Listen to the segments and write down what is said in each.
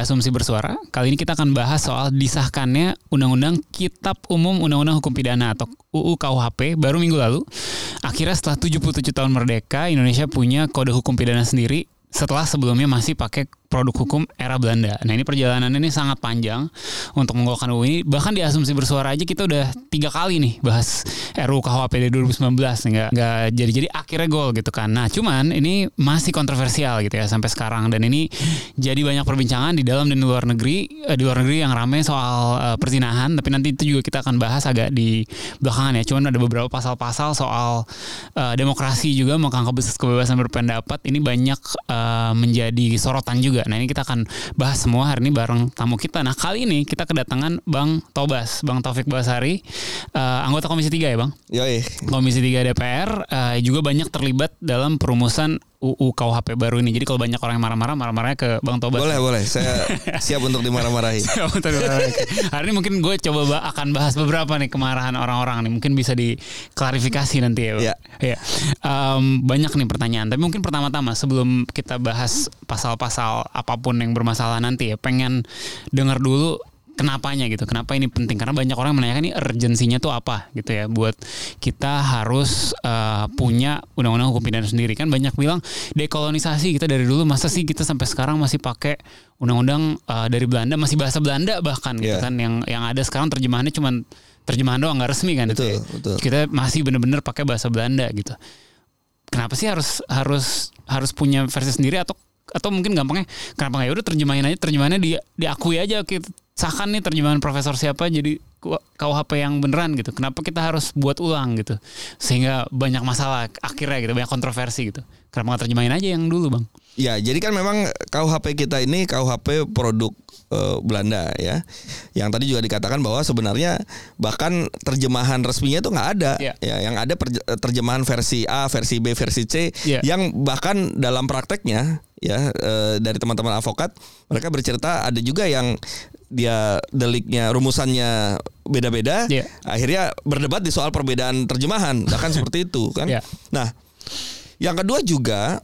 Asumsi Bersuara. Kali ini kita akan bahas soal disahkannya Undang-Undang Kitab Umum Undang-Undang Hukum Pidana atau UU KUHP baru minggu lalu. Akhirnya setelah 77 tahun merdeka, Indonesia punya kode hukum pidana sendiri setelah sebelumnya masih pakai produk hukum era Belanda. Nah ini perjalanan ini sangat panjang untuk menggolkan UU ini. Bahkan di asumsi bersuara aja kita udah tiga kali nih bahas RUU KUHP dari 2019 nggak nggak jadi-jadi akhirnya gol gitu kan. Nah cuman ini masih kontroversial gitu ya sampai sekarang dan ini jadi banyak perbincangan di dalam dan di luar negeri eh, di luar negeri yang rame soal eh, perzinahan. Tapi nanti itu juga kita akan bahas agak di belakangan ya. Cuman ada beberapa pasal-pasal soal eh, demokrasi juga mengangkat kebebasan berpendapat ini banyak menjadi sorotan juga. Nah ini kita akan bahas semua hari ini bareng tamu kita. Nah kali ini kita kedatangan Bang Tobas, Bang Taufik Basari, eh, anggota Komisi 3 ya Bang? Yoi. Komisi 3 DPR eh, juga banyak terlibat dalam perumusan UU KUHP baru ini. Jadi kalau banyak orang yang marah-marah, marah-marahnya ke Bang Tobas. Boleh, boleh. Saya siap untuk dimarah-marahi. Betul, betul. Hari ini mungkin gue coba ba- akan bahas beberapa nih kemarahan orang-orang nih. Mungkin bisa diklarifikasi nanti ya. Bang. Iya. Iya. Em, banyak nih pertanyaan. Tapi mungkin pertama-tama sebelum kita bahas pasal-pasal apa pun yang bermasalah nanti ya, pengen dengar dulu kenapanya gitu. Kenapa ini penting? Karena banyak orang menanyakan ini urgensinya tuh apa gitu ya buat kita harus eh, punya undang-undang hukum pidana sendiri kan banyak bilang dekolonisasi kita dari dulu masa sih kita sampai sekarang masih pakai undang-undang eh, dari Belanda masih bahasa Belanda bahkan gitu Iya. kan yang yang ada sekarang terjemahannya cuman terjemahan doang nggak resmi kan Betul, ya. betul. kita masih bener-bener pakai bahasa Belanda gitu kenapa sih harus harus harus punya versi sendiri atau atau mungkin gampangnya kenapa nggak ya udah terjemahin aja terjemahannya di diakui aja kita sahkan nih terjemahan profesor siapa jadi Ku- KUHP yang beneran gitu kenapa kita harus buat ulang gitu sehingga banyak masalah akhirnya gitu banyak kontroversi gitu kenapa nggak terjemahin aja yang dulu bang Ya, jadi kan memang KUHP kita ini KUHP produk eh, Belanda ya. Yang tadi juga dikatakan bahwa sebenarnya bahkan terjemahan resminya itu nggak ada. Iya. Ya, yang ada terjemahan versi A, versi B, versi C Iya. yang bahkan dalam prakteknya ya eh, dari teman-teman avokat mereka bercerita ada juga yang dia deliknya rumusannya beda-beda Iya. akhirnya berdebat di soal perbedaan terjemahan bahkan seperti itu kan Iya. nah yang kedua juga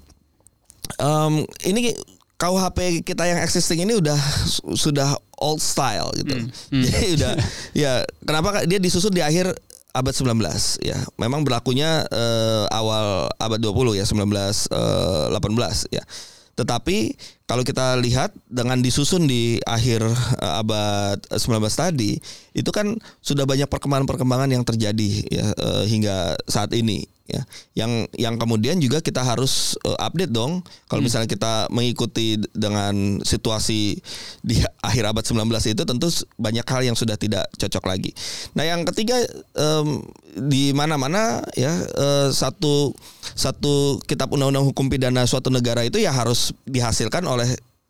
em, ini KUHP kita yang existing ini udah su- sudah old style gitu. Jadi udah ya kenapa dia disusun di akhir abad 19 ya. Memang berlakunya eh, awal abad 20 ya 19 eh, 18 ya. Tetapi kalau kita lihat dengan disusun di akhir eh, abad 19 tadi itu kan sudah banyak perkembangan-perkembangan yang terjadi ya eh, hingga saat ini ya. Yang yang kemudian juga kita harus eh, update dong. Kalau misalnya kita mengikuti dengan situasi di akhir abad 19 itu tentu banyak hal yang sudah tidak cocok lagi. Nah, yang ketiga em, di mana-mana ya eh, satu satu kitab undang-undang hukum pidana suatu negara itu ya harus dihasilkan oleh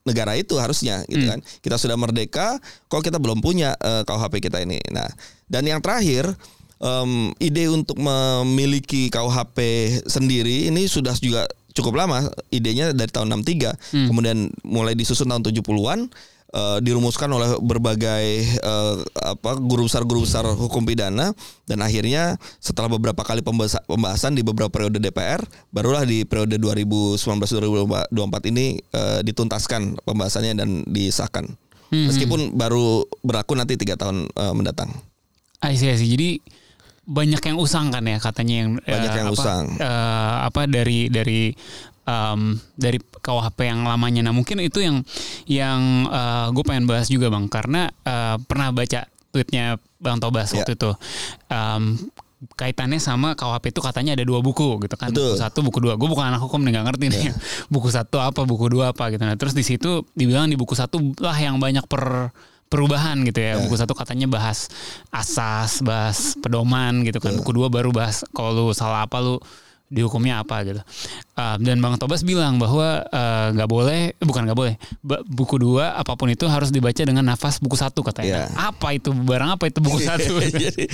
negara itu harusnya gitu kan. Kita sudah merdeka, kok kita belum punya eh, KUHP kita ini. Nah, dan yang terakhir em, ide untuk memiliki KUHP sendiri ini sudah juga cukup lama. Idenya dari tahun 63, kemudian mulai disusun tahun 70-an eh, dirumuskan oleh berbagai eh, apa guru besar guru besar hukum pidana dan akhirnya setelah beberapa kali pembahasa- pembahasan di beberapa periode DPR barulah di periode 2019-2024 ini eh, dituntaskan pembahasannya dan disahkan meskipun baru berlaku nanti tiga tahun eh, mendatang. I see, I see. Jadi banyak yang usang kan ya katanya yang Banyak eh, yang apa, usang. eh, apa dari dari em, dari KUHP yang lamanya. Nah mungkin itu yang yang gue pengen bahas juga bang karena eh, pernah baca tweetnya bang Tobas Ya. waktu itu. Em, kaitannya sama KUHP itu katanya ada dua buku gitu kan buku Betul. satu buku dua gue bukan anak hukum nih nggak ngerti nih buku satu apa buku dua apa gitu nah terus di situ dibilang di buku satu lah yang banyak per perubahan gitu ya. Ya. Buku satu katanya bahas asas, bahas pedoman gitu kan. Buku dua baru bahas kalau lu salah apa lu dihukumnya apa gitu. Uh, dan Bang Tobas bilang bahwa uh, nggak uh, boleh, bukan nggak boleh, buku dua apa pun itu harus dibaca dengan nafas buku satu katanya. Yeah. Apa itu barang apa itu buku satu? jadi,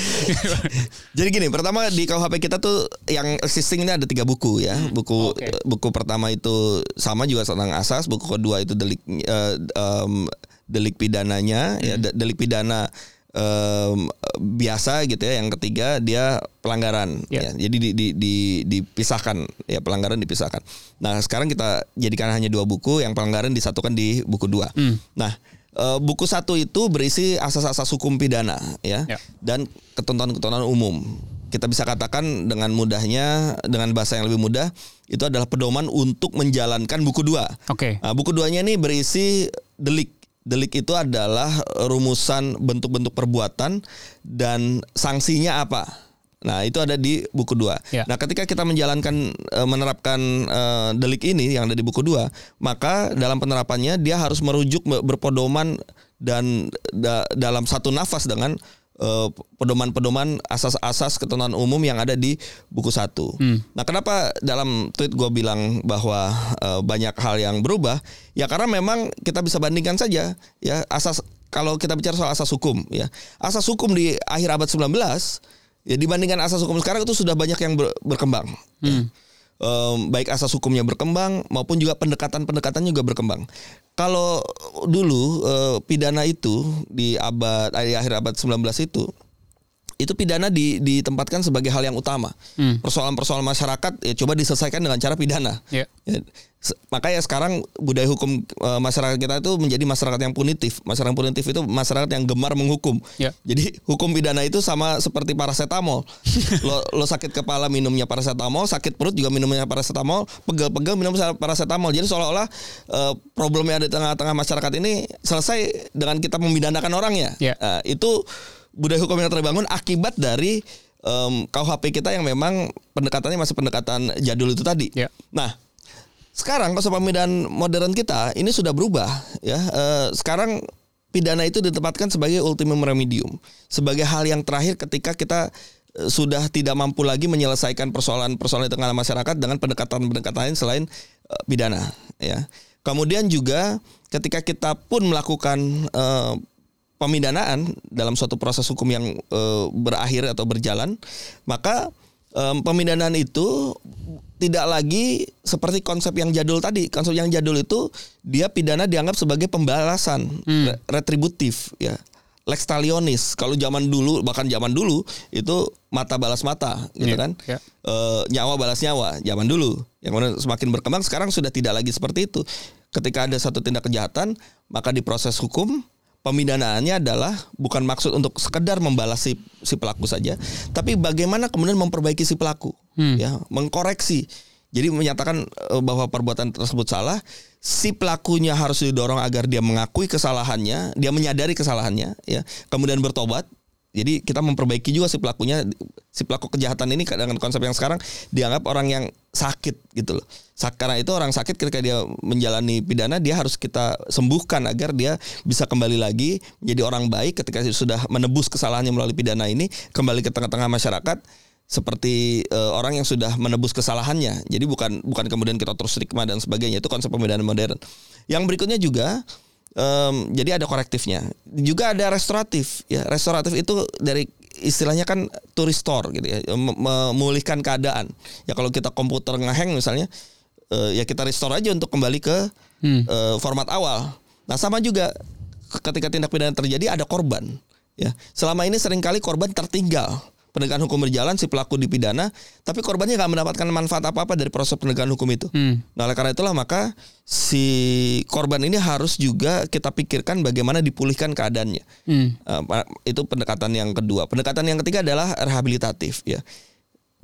jadi gini, pertama di KUHP kita tuh yang existing ini ada tiga buku ya. Hmm, buku okay. buku pertama itu sama juga tentang asas, buku kedua itu delik uh, um, delik pidananya ya, hmm. ya delik pidana um, biasa gitu ya. Yang ketiga dia pelanggaran yeah. ya. Jadi di, di, di, dipisahkan ya pelanggaran dipisahkan. Nah, sekarang kita jadikan hanya dua buku, yang pelanggaran disatukan di buku dua. Mm. Nah, uh, buku satu itu berisi asas-asas hukum pidana ya yeah. dan ketentuan-ketentuan umum. Kita bisa katakan dengan mudahnya dengan bahasa yang lebih mudah itu adalah pedoman untuk menjalankan buku dua. Oke. Okay. Nah, buku duanya ini berisi delik Delik itu adalah rumusan bentuk-bentuk perbuatan dan sanksinya apa. Nah, itu ada di buku 2. Ya. Nah, ketika kita menjalankan e, menerapkan e, delik ini yang ada di buku 2, maka dalam penerapannya dia harus merujuk berpedoman dan da, dalam satu nafas dengan pedoman-pedoman asas-asas ketentuan umum yang ada di buku satu. Hmm. Nah, kenapa dalam tweet gue bilang bahwa uh, banyak hal yang berubah? Ya karena memang kita bisa bandingkan saja ya asas kalau kita bicara soal asas hukum ya. Asas hukum di akhir abad 19 ya dibandingkan asas hukum sekarang itu sudah banyak yang ber, berkembang. Ya. Hmm. Ya um, baik asas hukumnya berkembang maupun juga pendekatan-pendekatan juga berkembang. Kalau dulu uh, pidana itu di abad di akhir abad 19 itu itu pidana di, ditempatkan sebagai hal yang utama. Hmm. Persoalan-persoalan masyarakat ya coba diselesaikan dengan cara pidana. Yeah. Ya, makanya sekarang budaya hukum e, masyarakat kita itu menjadi masyarakat yang punitif. Masyarakat punitif itu masyarakat yang gemar menghukum. Yeah. Jadi hukum pidana itu sama seperti paracetamol. lo, lo sakit kepala minumnya paracetamol, sakit perut juga minumnya paracetamol, pegel-pegel minum paracetamol. Jadi seolah-olah e, problemnya ada di tengah-tengah masyarakat ini selesai dengan kita memidanakan orangnya. Yeah. Nah, itu budaya hukum yang terbangun akibat dari um, KUHP kita yang memang pendekatannya masih pendekatan jadul itu tadi. Yeah. Nah, sekarang konsep pemidanaan modern kita ini sudah berubah ya. Uh, sekarang pidana itu ditempatkan sebagai ultimum remedium, sebagai hal yang terakhir ketika kita uh, sudah tidak mampu lagi menyelesaikan persoalan-persoalan di tengah masyarakat dengan pendekatan-pendekatan lain selain uh, pidana ya. Kemudian juga ketika kita pun melakukan uh, pemidanaan dalam suatu proses hukum yang e, berakhir atau berjalan, maka e, pemidanaan itu tidak lagi seperti konsep yang jadul tadi. Konsep yang jadul itu dia pidana dianggap sebagai pembalasan hmm. retributif ya. Lex talionis kalau zaman dulu bahkan zaman dulu itu mata balas mata gitu yeah, kan yeah. E, nyawa balas nyawa zaman dulu yang mana semakin berkembang sekarang sudah tidak lagi seperti itu ketika ada satu tindak kejahatan maka diproses hukum pemidanaannya adalah bukan maksud untuk sekedar membalas si, si pelaku saja, tapi bagaimana kemudian memperbaiki si pelaku, hmm. ya, mengkoreksi. Jadi menyatakan eh, bahwa perbuatan tersebut salah, si pelakunya harus didorong agar dia mengakui kesalahannya, dia menyadari kesalahannya, ya, kemudian bertobat, jadi kita memperbaiki juga si pelakunya, si pelaku kejahatan ini dengan konsep yang sekarang dianggap orang yang sakit gitu loh. Karena itu orang sakit ketika dia menjalani pidana dia harus kita sembuhkan agar dia bisa kembali lagi menjadi orang baik ketika sudah menebus kesalahannya melalui pidana ini kembali ke tengah-tengah masyarakat seperti uh, orang yang sudah menebus kesalahannya. Jadi bukan bukan kemudian kita terus stigma dan sebagainya. Itu konsep pemidanaan modern. Yang berikutnya juga um, jadi ada korektifnya. Juga ada restoratif ya. Restoratif itu dari istilahnya kan to restore gitu ya memulihkan keadaan. Ya kalau kita komputer ngeheng misalnya uh, ya kita restore aja untuk kembali ke hmm. uh, format awal. Nah sama juga ketika tindak pidana terjadi ada korban ya. Selama ini sering kali korban tertinggal penegakan hukum berjalan si pelaku dipidana tapi korbannya nggak mendapatkan manfaat apa apa dari proses penegakan hukum itu hmm. nah oleh karena itulah maka si korban ini harus juga kita pikirkan bagaimana dipulihkan keadaannya hmm. uh, itu pendekatan yang kedua pendekatan yang ketiga adalah rehabilitatif ya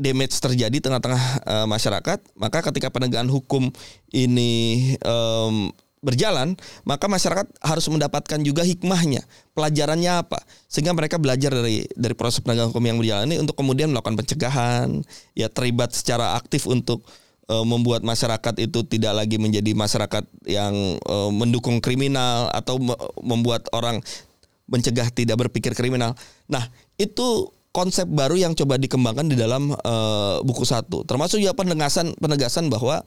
damage terjadi tengah-tengah uh, masyarakat maka ketika penegakan hukum ini um, berjalan, maka masyarakat harus mendapatkan juga hikmahnya, pelajarannya apa, sehingga mereka belajar dari dari proses penegakan hukum yang berjalan ini untuk kemudian melakukan pencegahan, ya terlibat secara aktif untuk uh, membuat masyarakat itu tidak lagi menjadi masyarakat yang uh, mendukung kriminal atau me membuat orang mencegah tidak berpikir kriminal. Nah, itu konsep baru yang coba dikembangkan di dalam eh, buku satu. Termasuk juga penegasan penegasan bahwa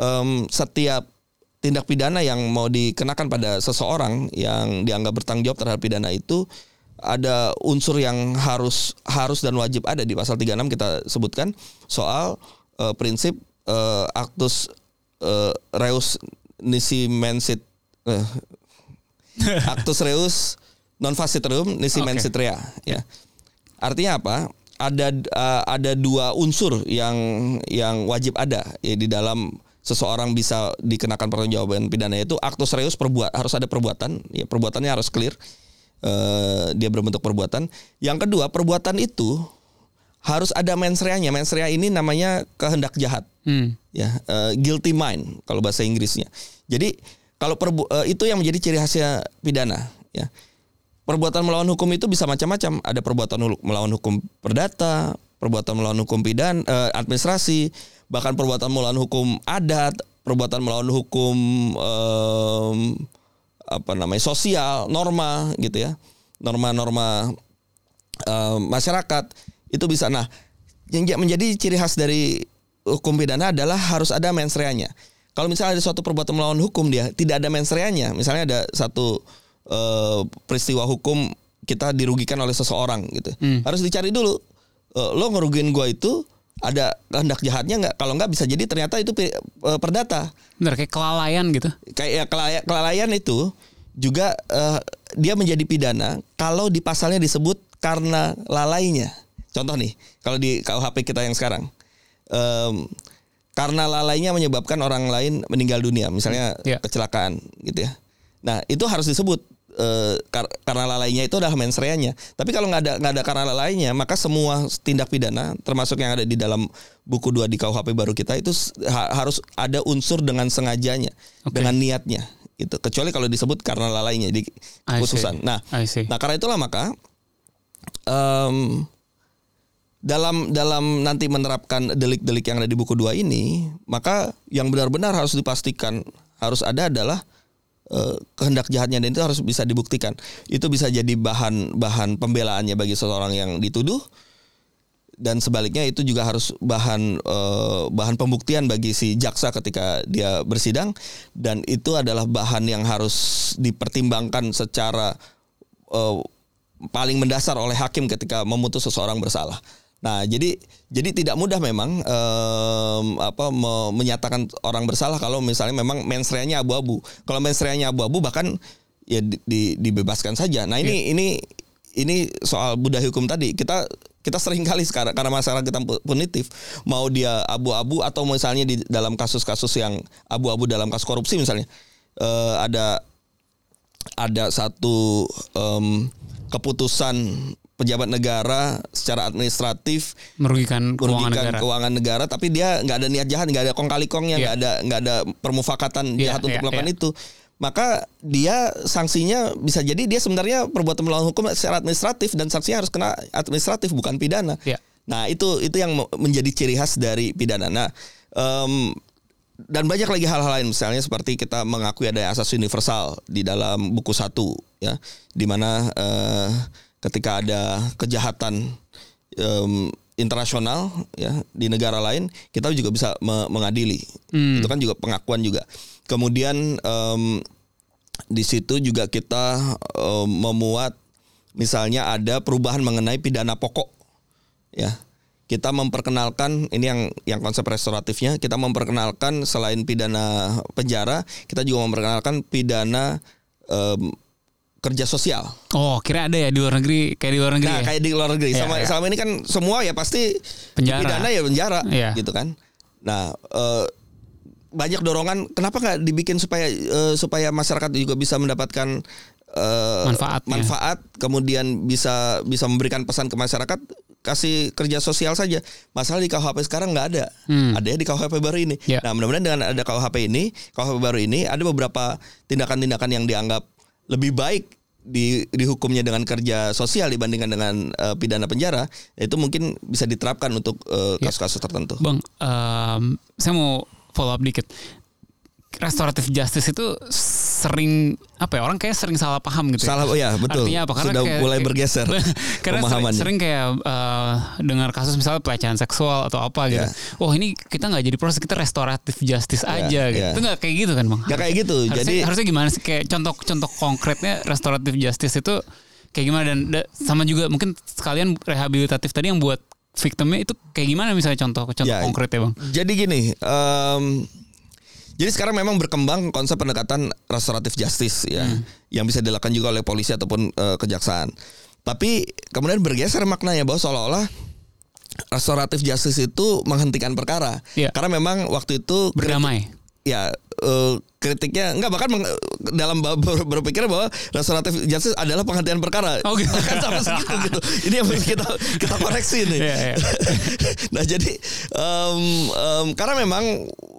em, setiap tindak pidana yang mau dikenakan pada seseorang yang dianggap bertanggung jawab terhadap pidana itu ada unsur yang harus harus dan wajib ada di pasal 36 kita sebutkan soal eh, prinsip eh, actus eh, reus nisi mensit eh, actus reus non facit reum nisi Oke. mensit rea ya. Artinya apa? Ada eh, ada dua unsur yang yang wajib ada ya di dalam seseorang bisa dikenakan pertanggungjawaban pidana itu actus reus perbuat harus ada perbuatan ya perbuatannya harus clear eh, dia berbentuk perbuatan yang kedua perbuatan itu harus ada mens reanya mens rea ini namanya kehendak jahat Hmm. ya eh, guilty mind kalau bahasa Inggrisnya. Jadi kalau perbu- eh, itu yang menjadi ciri khasnya pidana ya. Perbuatan melawan hukum itu bisa macam-macam. Ada perbuatan melawan hukum perdata, perbuatan melawan hukum pidan eh, administrasi, bahkan perbuatan melawan hukum adat, perbuatan melawan hukum em, apa namanya sosial, norma gitu ya. Norma-norma eh, masyarakat itu bisa nah yang ja- menjadi ciri khas dari hukum pidana adalah harus ada mens reanya. Kalau misalnya ada suatu perbuatan melawan hukum dia tidak ada mens reanya, misalnya ada satu eh, peristiwa hukum kita dirugikan oleh seseorang gitu. Hmm. Harus dicari dulu eh, lo ngerugiin gua itu ada kehendak jahatnya nggak? Kalau nggak bisa jadi ternyata itu eh, perdata Bener kayak kelalaian gitu. kayak ya, kelalaian itu juga eh, dia menjadi pidana kalau di pasalnya disebut karena lalainya. Contoh nih, kalau di KUHP kita yang sekarang, em, karena lalainya menyebabkan orang lain meninggal dunia, misalnya Iya. kecelakaan, gitu ya. Nah itu harus disebut eh, kar- karena lalainya itu adalah mens reanya. Tapi kalau nggak ada nggak ada karena lalainya, maka semua tindak pidana, termasuk yang ada di dalam buku 2 di KUHP baru kita itu ha- harus ada unsur dengan sengajanya, Oke. dengan niatnya. Gitu. Kecuali kalau disebut karena lalainya di khususan. Nah, nah karena itulah maka em, dalam dalam nanti menerapkan delik-delik yang ada di buku 2 ini, maka yang benar-benar harus dipastikan harus ada adalah eh, kehendak jahatnya dan itu harus bisa dibuktikan. Itu bisa jadi bahan bahan pembelaannya bagi seseorang yang dituduh dan sebaliknya itu juga harus bahan eh, bahan pembuktian bagi si jaksa ketika dia bersidang dan itu adalah bahan yang harus dipertimbangkan secara eh, paling mendasar oleh hakim ketika memutus seseorang bersalah. Nah, jadi jadi tidak mudah memang em, apa me- menyatakan orang bersalah kalau misalnya memang mens rea-nya abu-abu. Kalau mens rea-nya abu-abu bahkan ya di- di- dibebaskan saja. Nah, ini ini ini soal budaya hukum tadi. Kita kita sering kali sekarang karena masalah kita pu- punitif mau dia abu-abu atau misalnya di dalam kasus-kasus yang abu-abu dalam kasus korupsi misalnya eh, ada ada satu em, keputusan pejabat negara secara administratif Merugikan keuangan merugikan negara. keuangan negara tapi dia nggak ada niat jahat nggak ada kong kali kongnya Iya. nggak ada nggak ada permufakatan Iya, jahat untuk iya, melakukan iya. itu maka dia sanksinya bisa jadi dia sebenarnya perbuatan melawan hukum secara administratif dan sanksinya harus kena administratif bukan pidana Iya. nah itu itu yang me- menjadi ciri khas dari pidana nah em, dan banyak lagi hal-hal lain misalnya seperti kita mengakui ada asas universal di dalam buku satu ya di mana eh, ketika ada kejahatan em, internasional ya di negara lain kita juga bisa me- mengadili. Hmm. itu kan juga pengakuan juga. Kemudian em, di situ juga kita em, memuat misalnya ada perubahan mengenai pidana pokok ya. Kita memperkenalkan ini yang yang konsep restoratifnya kita memperkenalkan selain pidana penjara kita juga memperkenalkan pidana em, kerja sosial Oh, kira ada ya di luar negeri kayak di luar negeri Nah, ya? kayak di luar negeri. Iya, Sama iya. selama ini kan semua ya pasti Penjara. pidana ya penjara, Iya. gitu kan. Nah, eh, banyak dorongan kenapa nggak dibikin supaya eh, supaya masyarakat juga bisa mendapatkan eh, Manfaatnya. manfaat, kemudian bisa bisa memberikan pesan ke masyarakat kasih kerja sosial saja. Masalah di KUHP sekarang nggak ada. Hmm. Ada ya di KUHP baru ini. Iya. Nah, mudah-mudahan dengan ada KUHP ini, KUHP baru ini ada beberapa tindakan-tindakan yang dianggap lebih baik di dihukumnya dengan kerja sosial dibandingkan dengan eh, pidana penjara, itu mungkin bisa diterapkan untuk eh, Iya. kasus-kasus tertentu. Bang, em, saya mau follow up dikit. Restoratif justice itu sering apa ya orang kayak sering salah paham gitu. Salah ya betul. Artinya apa? Karena Sudah kayak, mulai bergeser karena sering, pemahamannya. sering kayak uh, dengar kasus misalnya pelecehan seksual atau apa gitu. Ya. Oh ini kita nggak jadi proses kita restoratif justice Ya, aja gitu. ya. Itu nggak kayak gitu kan bang? Gak kayak gitu. Harusnya, Jadi harusnya gimana sih kayak contoh-contoh konkretnya restoratif justice itu kayak gimana dan da- sama juga mungkin sekalian rehabilitatif tadi yang buat victimnya itu kayak gimana misalnya contoh-contoh Ya, konkretnya bang? Jadi gini, em, jadi sekarang memang berkembang konsep pendekatan restoratif justice ya, yang bisa dilakukan juga oleh polisi ataupun eh, kejaksaan. Tapi kemudian bergeser maknanya bahwa seolah-olah restoratif justice itu menghentikan perkara. Iya. Karena memang waktu itu Berdamai. ya eh, kritiknya enggak bahkan meng- dalam ber- berpikir bahwa restoratif justice adalah penghentian perkara. Oh, gitu. Sampai segitu gitu. Ini yang harus kita kita koreksi nih. Iya, iya. nah jadi em, em, karena memang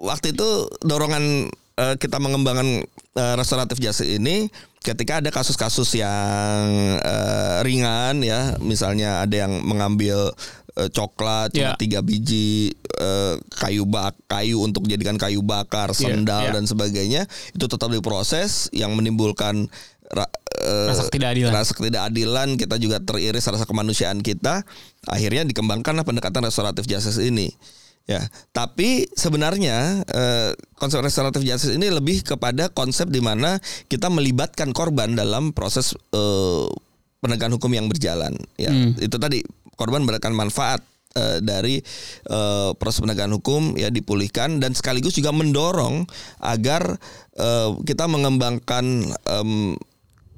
waktu itu dorongan eh, kita mengembangkan eh, restoratif justice ini ketika ada kasus-kasus yang eh, ringan ya, misalnya ada yang mengambil eh, coklat cuma Iya. tiga biji eh, kayu bak kayu untuk dijadikan kayu bakar, Iya, sendal iya. dan sebagainya itu tetap diproses yang menimbulkan ra- eh, Rasa ketidakadilan. rasa ketidakadilan kita juga teriris rasa kemanusiaan kita akhirnya dikembangkanlah pendekatan restoratif justice ini ya tapi sebenarnya eh, konsep restoratif justice ini lebih kepada konsep di mana kita melibatkan korban dalam proses eh, penegakan hukum yang berjalan ya Hmm. itu tadi korban mendapatkan manfaat eh, dari eh, proses penegakan hukum ya dipulihkan dan sekaligus juga mendorong agar eh, kita mengembangkan em,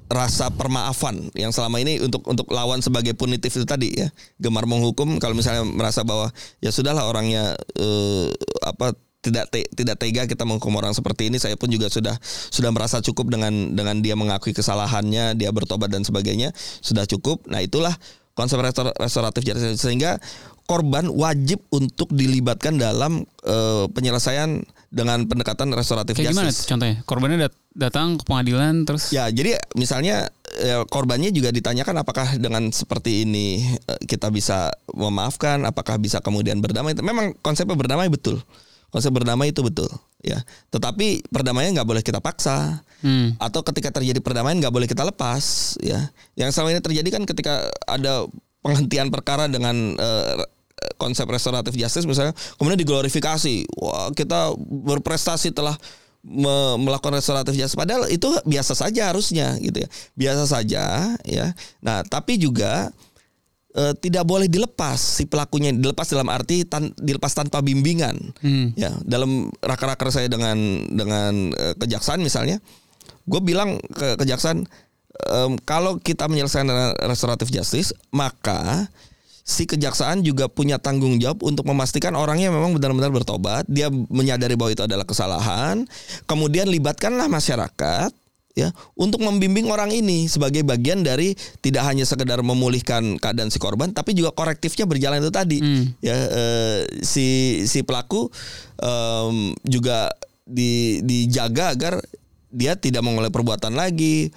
rasa permaafan yang selama ini untuk untuk lawan sebagai punitif itu tadi ya. Gemar menghukum kalau misalnya merasa bahwa ya sudahlah orangnya eh, apa tidak te- tidak tega kita menghukum orang seperti ini. Saya pun juga sudah sudah merasa cukup dengan dengan dia mengakui kesalahannya dia bertobat dan sebagainya sudah cukup. Nah itulah konsep restor- restoratif justice sehingga korban wajib untuk dilibatkan dalam eh, penyelesaian dengan pendekatan restoratif Kayak gimana justice tuh contohnya? Korbannya dat- datang ke pengadilan terus Ya, jadi misalnya ya, korbannya juga ditanyakan apakah dengan seperti ini eh, kita bisa memaafkan, apakah bisa kemudian berdamai. Memang konsepnya berdamai betul. Konsep berdamai itu betul, ya. Tetapi perdamaian nggak boleh kita paksa. Hmm. Atau ketika terjadi perdamaian nggak boleh kita lepas, ya. Yang selama ini terjadi kan ketika ada penghentian perkara dengan eh, konsep restoratif justice misalnya kemudian diglorifikasi. Wah kita berprestasi telah me- melakukan restoratif justice. Padahal itu biasa saja harusnya gitu ya. Biasa saja ya. Nah tapi juga eh, tidak boleh dilepas si pelakunya. Dilepas dalam arti tan- dilepas tanpa bimbingan. Hmm. ya dalam raker-raker saya dengan dengan eh, kejaksaan misalnya gue bilang ke kejaksaan em, kalau kita menyelesaikan restoratif justice maka si kejaksaan juga punya tanggung jawab untuk memastikan orangnya memang benar-benar bertobat. Dia menyadari bahwa itu adalah kesalahan. Kemudian libatkanlah masyarakat ya untuk membimbing orang ini sebagai bagian dari tidak hanya sekedar memulihkan keadaan si korban tapi juga korektifnya berjalan itu tadi. Hmm. ya eh, si si pelaku em, juga di, dijaga agar dia tidak mengulangi perbuatan lagi.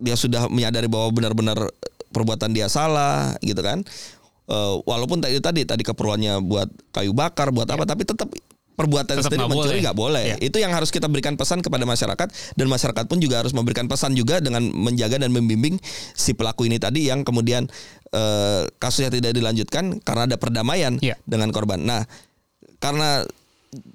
Dia sudah menyadari bahwa benar-benar perbuatan dia salah gitu kan Eh, walaupun tadi tadi tadi keperluannya buat kayu bakar buat apa tapi tetap perbuatan Tetap sendiri nggak mencuri boleh. nggak boleh Ya. itu yang harus kita berikan pesan kepada masyarakat dan masyarakat pun juga harus memberikan pesan juga dengan menjaga dan membimbing si pelaku ini tadi yang kemudian eh, kasusnya tidak dilanjutkan karena ada perdamaian Ya. dengan korban. Nah, karena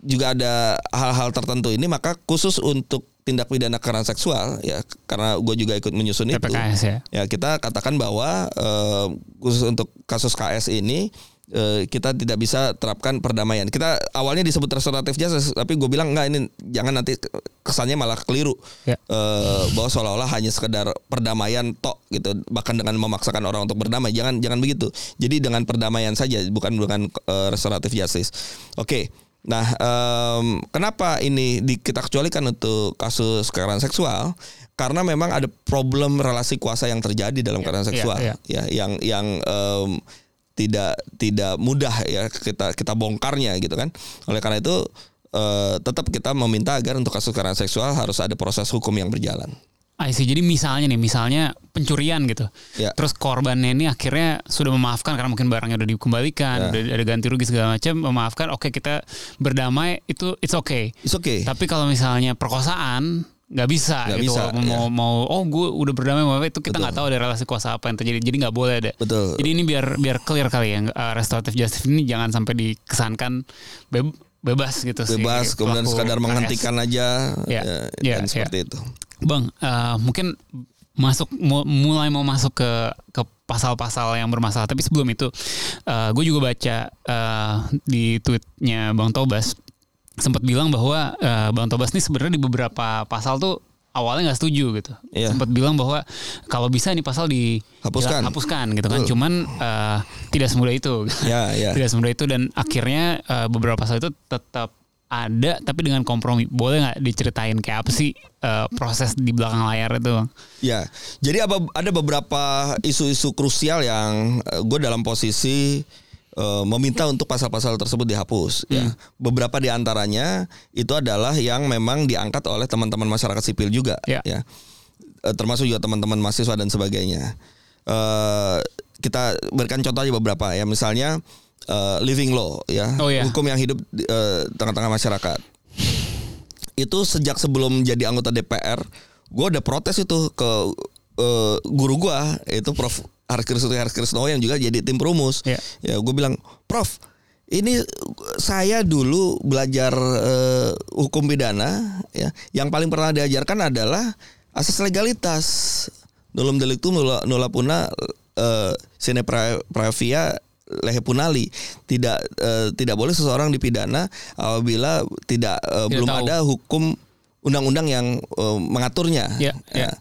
juga ada hal-hal tertentu ini maka khusus untuk tindak pidana kekerasan seksual ya karena gue juga ikut menyusun itu ya. ya kita katakan bahwa eh, khusus untuk kasus KS ini eh, kita tidak bisa terapkan perdamaian. Kita awalnya disebut restoratif justice, tapi gue bilang enggak ini jangan nanti kesannya malah keliru Ya. Eh, bahwa seolah-olah hanya sekedar perdamaian tok gitu, bahkan dengan memaksakan orang untuk berdamai. Jangan jangan begitu. Jadi dengan perdamaian saja, bukan dengan eh, restoratif justice. Oke. Nah, em, kenapa ini di, kita kecualikan untuk kasus kekerasan seksual? Karena memang ada problem relasi kuasa yang terjadi dalam kekerasan iya, seksual, iya. ya, yang yang em, tidak tidak mudah ya kita kita bongkarnya gitu kan. Oleh karena itu eh, tetap kita meminta agar untuk kasus kekerasan seksual harus ada proses hukum yang berjalan. I see. Jadi misalnya nih, misalnya pencurian gitu. Ya. Terus korbannya ini akhirnya sudah memaafkan karena mungkin barangnya udah dikembalikan, Ya. udah ada ganti rugi segala macam, memaafkan. Oke, kita berdamai itu it's okay. It's okay. Tapi kalau misalnya perkosaan nggak bisa Nggak gitu. bisa, mau ya. mau oh gue udah berdamai sama itu kita nggak tahu ada relasi kuasa apa yang terjadi. Jadi nggak boleh ada. Betul. Jadi ini biar biar clear kali ya uh, restoratif justice ini jangan sampai dikesankan beb- bebas gitu sih. Bebas kemudian pelaku sekadar menghentikan aja Ya, ya, ya, dan ya. seperti itu. Bang, eh, mungkin masuk mu- mulai mau masuk ke ke pasal-pasal yang bermasalah. Tapi sebelum itu, gue juga baca eh, di tweetnya Bang Tobas sempat bilang bahwa eh, Bang Tobas ini sebenarnya di beberapa pasal tuh awalnya nggak setuju gitu. Iya. Sempat bilang bahwa kalau bisa ini pasal di Hapuskan. gitu kan. Betul. Cuman eh, tidak semudah itu. Ya, ya. tidak semudah itu dan akhirnya eh, beberapa pasal itu tetap ada tapi dengan kompromi. Boleh nggak diceritain kayak apa sih eh, proses di belakang layar itu, Bang? Ya, jadi apa ada beberapa isu-isu krusial yang gue dalam posisi eh, meminta untuk pasal-pasal tersebut dihapus. Ya, beberapa di antaranya itu adalah yang memang diangkat oleh teman-teman masyarakat sipil juga. Ya. Eh, termasuk juga teman-teman mahasiswa dan sebagainya. Eh, kita berikan contoh aja beberapa ya, misalnya eh, living law ya, Oh, ya. hukum yang hidup di eh, tengah-tengah masyarakat itu sejak sebelum jadi anggota DPR, gue udah protes itu ke eh, guru gue itu Prof. Harkrisno Harkrisno yang juga jadi tim perumus. Iya. Ya, gue bilang, Prof, ini saya dulu belajar eh, hukum pidana, ya, yang paling pernah diajarkan adalah asas legalitas. Nulum delictum nula, nula puna eh, sine pra- pravia lehe punali. Tidak eh, tidak boleh seseorang dipidana apabila tidak eh, Tidak belum tahu. ada hukum undang-undang yang eh, mengaturnya. Ya, ya.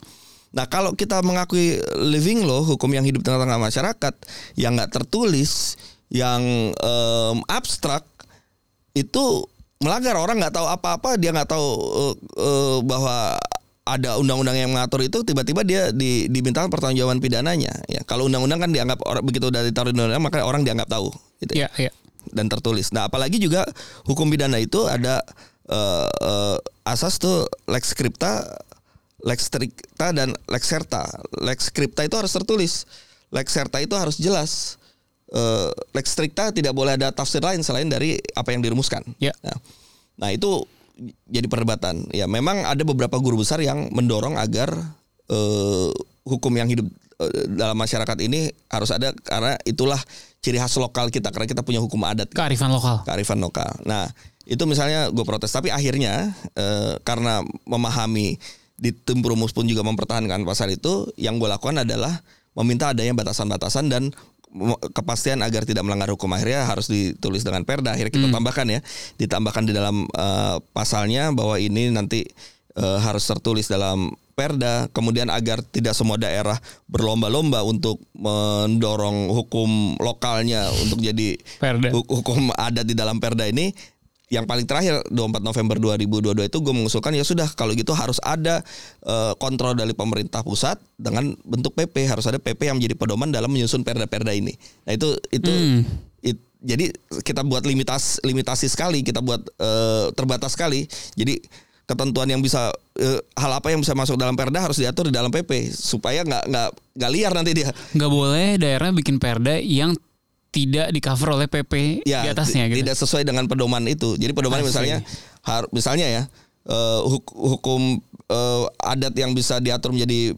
Nah kalau kita mengakui living law hukum yang hidup tengah-tengah masyarakat yang nggak tertulis, yang em, abstrak itu melanggar orang nggak tahu apa-apa dia nggak tahu eh, eh, bahwa ada undang-undang yang mengatur itu tiba-tiba dia di, diminta pertanggungjawaban pidananya ya kalau undang-undang kan dianggap orang begitu udah ditaruh di undang-undang maka orang dianggap tahu gitu ya Iya, iya. dan tertulis. Nah, apalagi juga hukum pidana itu ada eh, eh, asas tuh lex scripta, lex stricta dan lex serta. Lex scripta itu harus tertulis. Lex serta itu harus jelas. Eh, lex stricta tidak boleh ada tafsir lain selain dari apa yang dirumuskan. Ya. Nah, nah itu jadi perdebatan. Ya, memang ada beberapa guru besar yang mendorong agar eh, hukum yang hidup eh, dalam masyarakat ini harus ada karena itulah ciri khas lokal kita karena kita punya hukum adat Kearifan lokal. kearifan lokal. Nah, itu misalnya gue protes tapi akhirnya eh, karena memahami di tim perumus pun juga mempertahankan pasal itu, yang gue lakukan adalah meminta adanya batasan-batasan dan kepastian agar tidak melanggar hukum akhirnya harus ditulis dengan perda. Akhirnya kita tambahkan ya, ditambahkan di dalam eh, pasalnya bahwa ini nanti eh, harus tertulis dalam perda. Kemudian agar tidak semua daerah berlomba-lomba untuk mendorong hukum lokalnya untuk jadi Perda. hu- hukum adat di dalam perda ini yang paling terakhir 24 November 2022 itu gue mengusulkan ya sudah kalau gitu harus ada eh, kontrol dari pemerintah pusat dengan bentuk PP harus ada PP yang menjadi pedoman dalam menyusun perda-perda ini. Nah itu itu Hmm. it- jadi kita buat limitas limitasi sekali kita buat eh, terbatas sekali. Jadi ketentuan yang bisa eh, hal apa yang bisa masuk dalam perda harus diatur di dalam PP supaya nggak nggak nggak liar nanti dia. Nggak boleh daerah bikin perda yang tidak di cover oleh PP ya, di atasnya gitu. tidak sesuai dengan pedoman itu. Jadi pedoman I see. misalnya har, misalnya ya huk- hukum eh, adat yang bisa diatur menjadi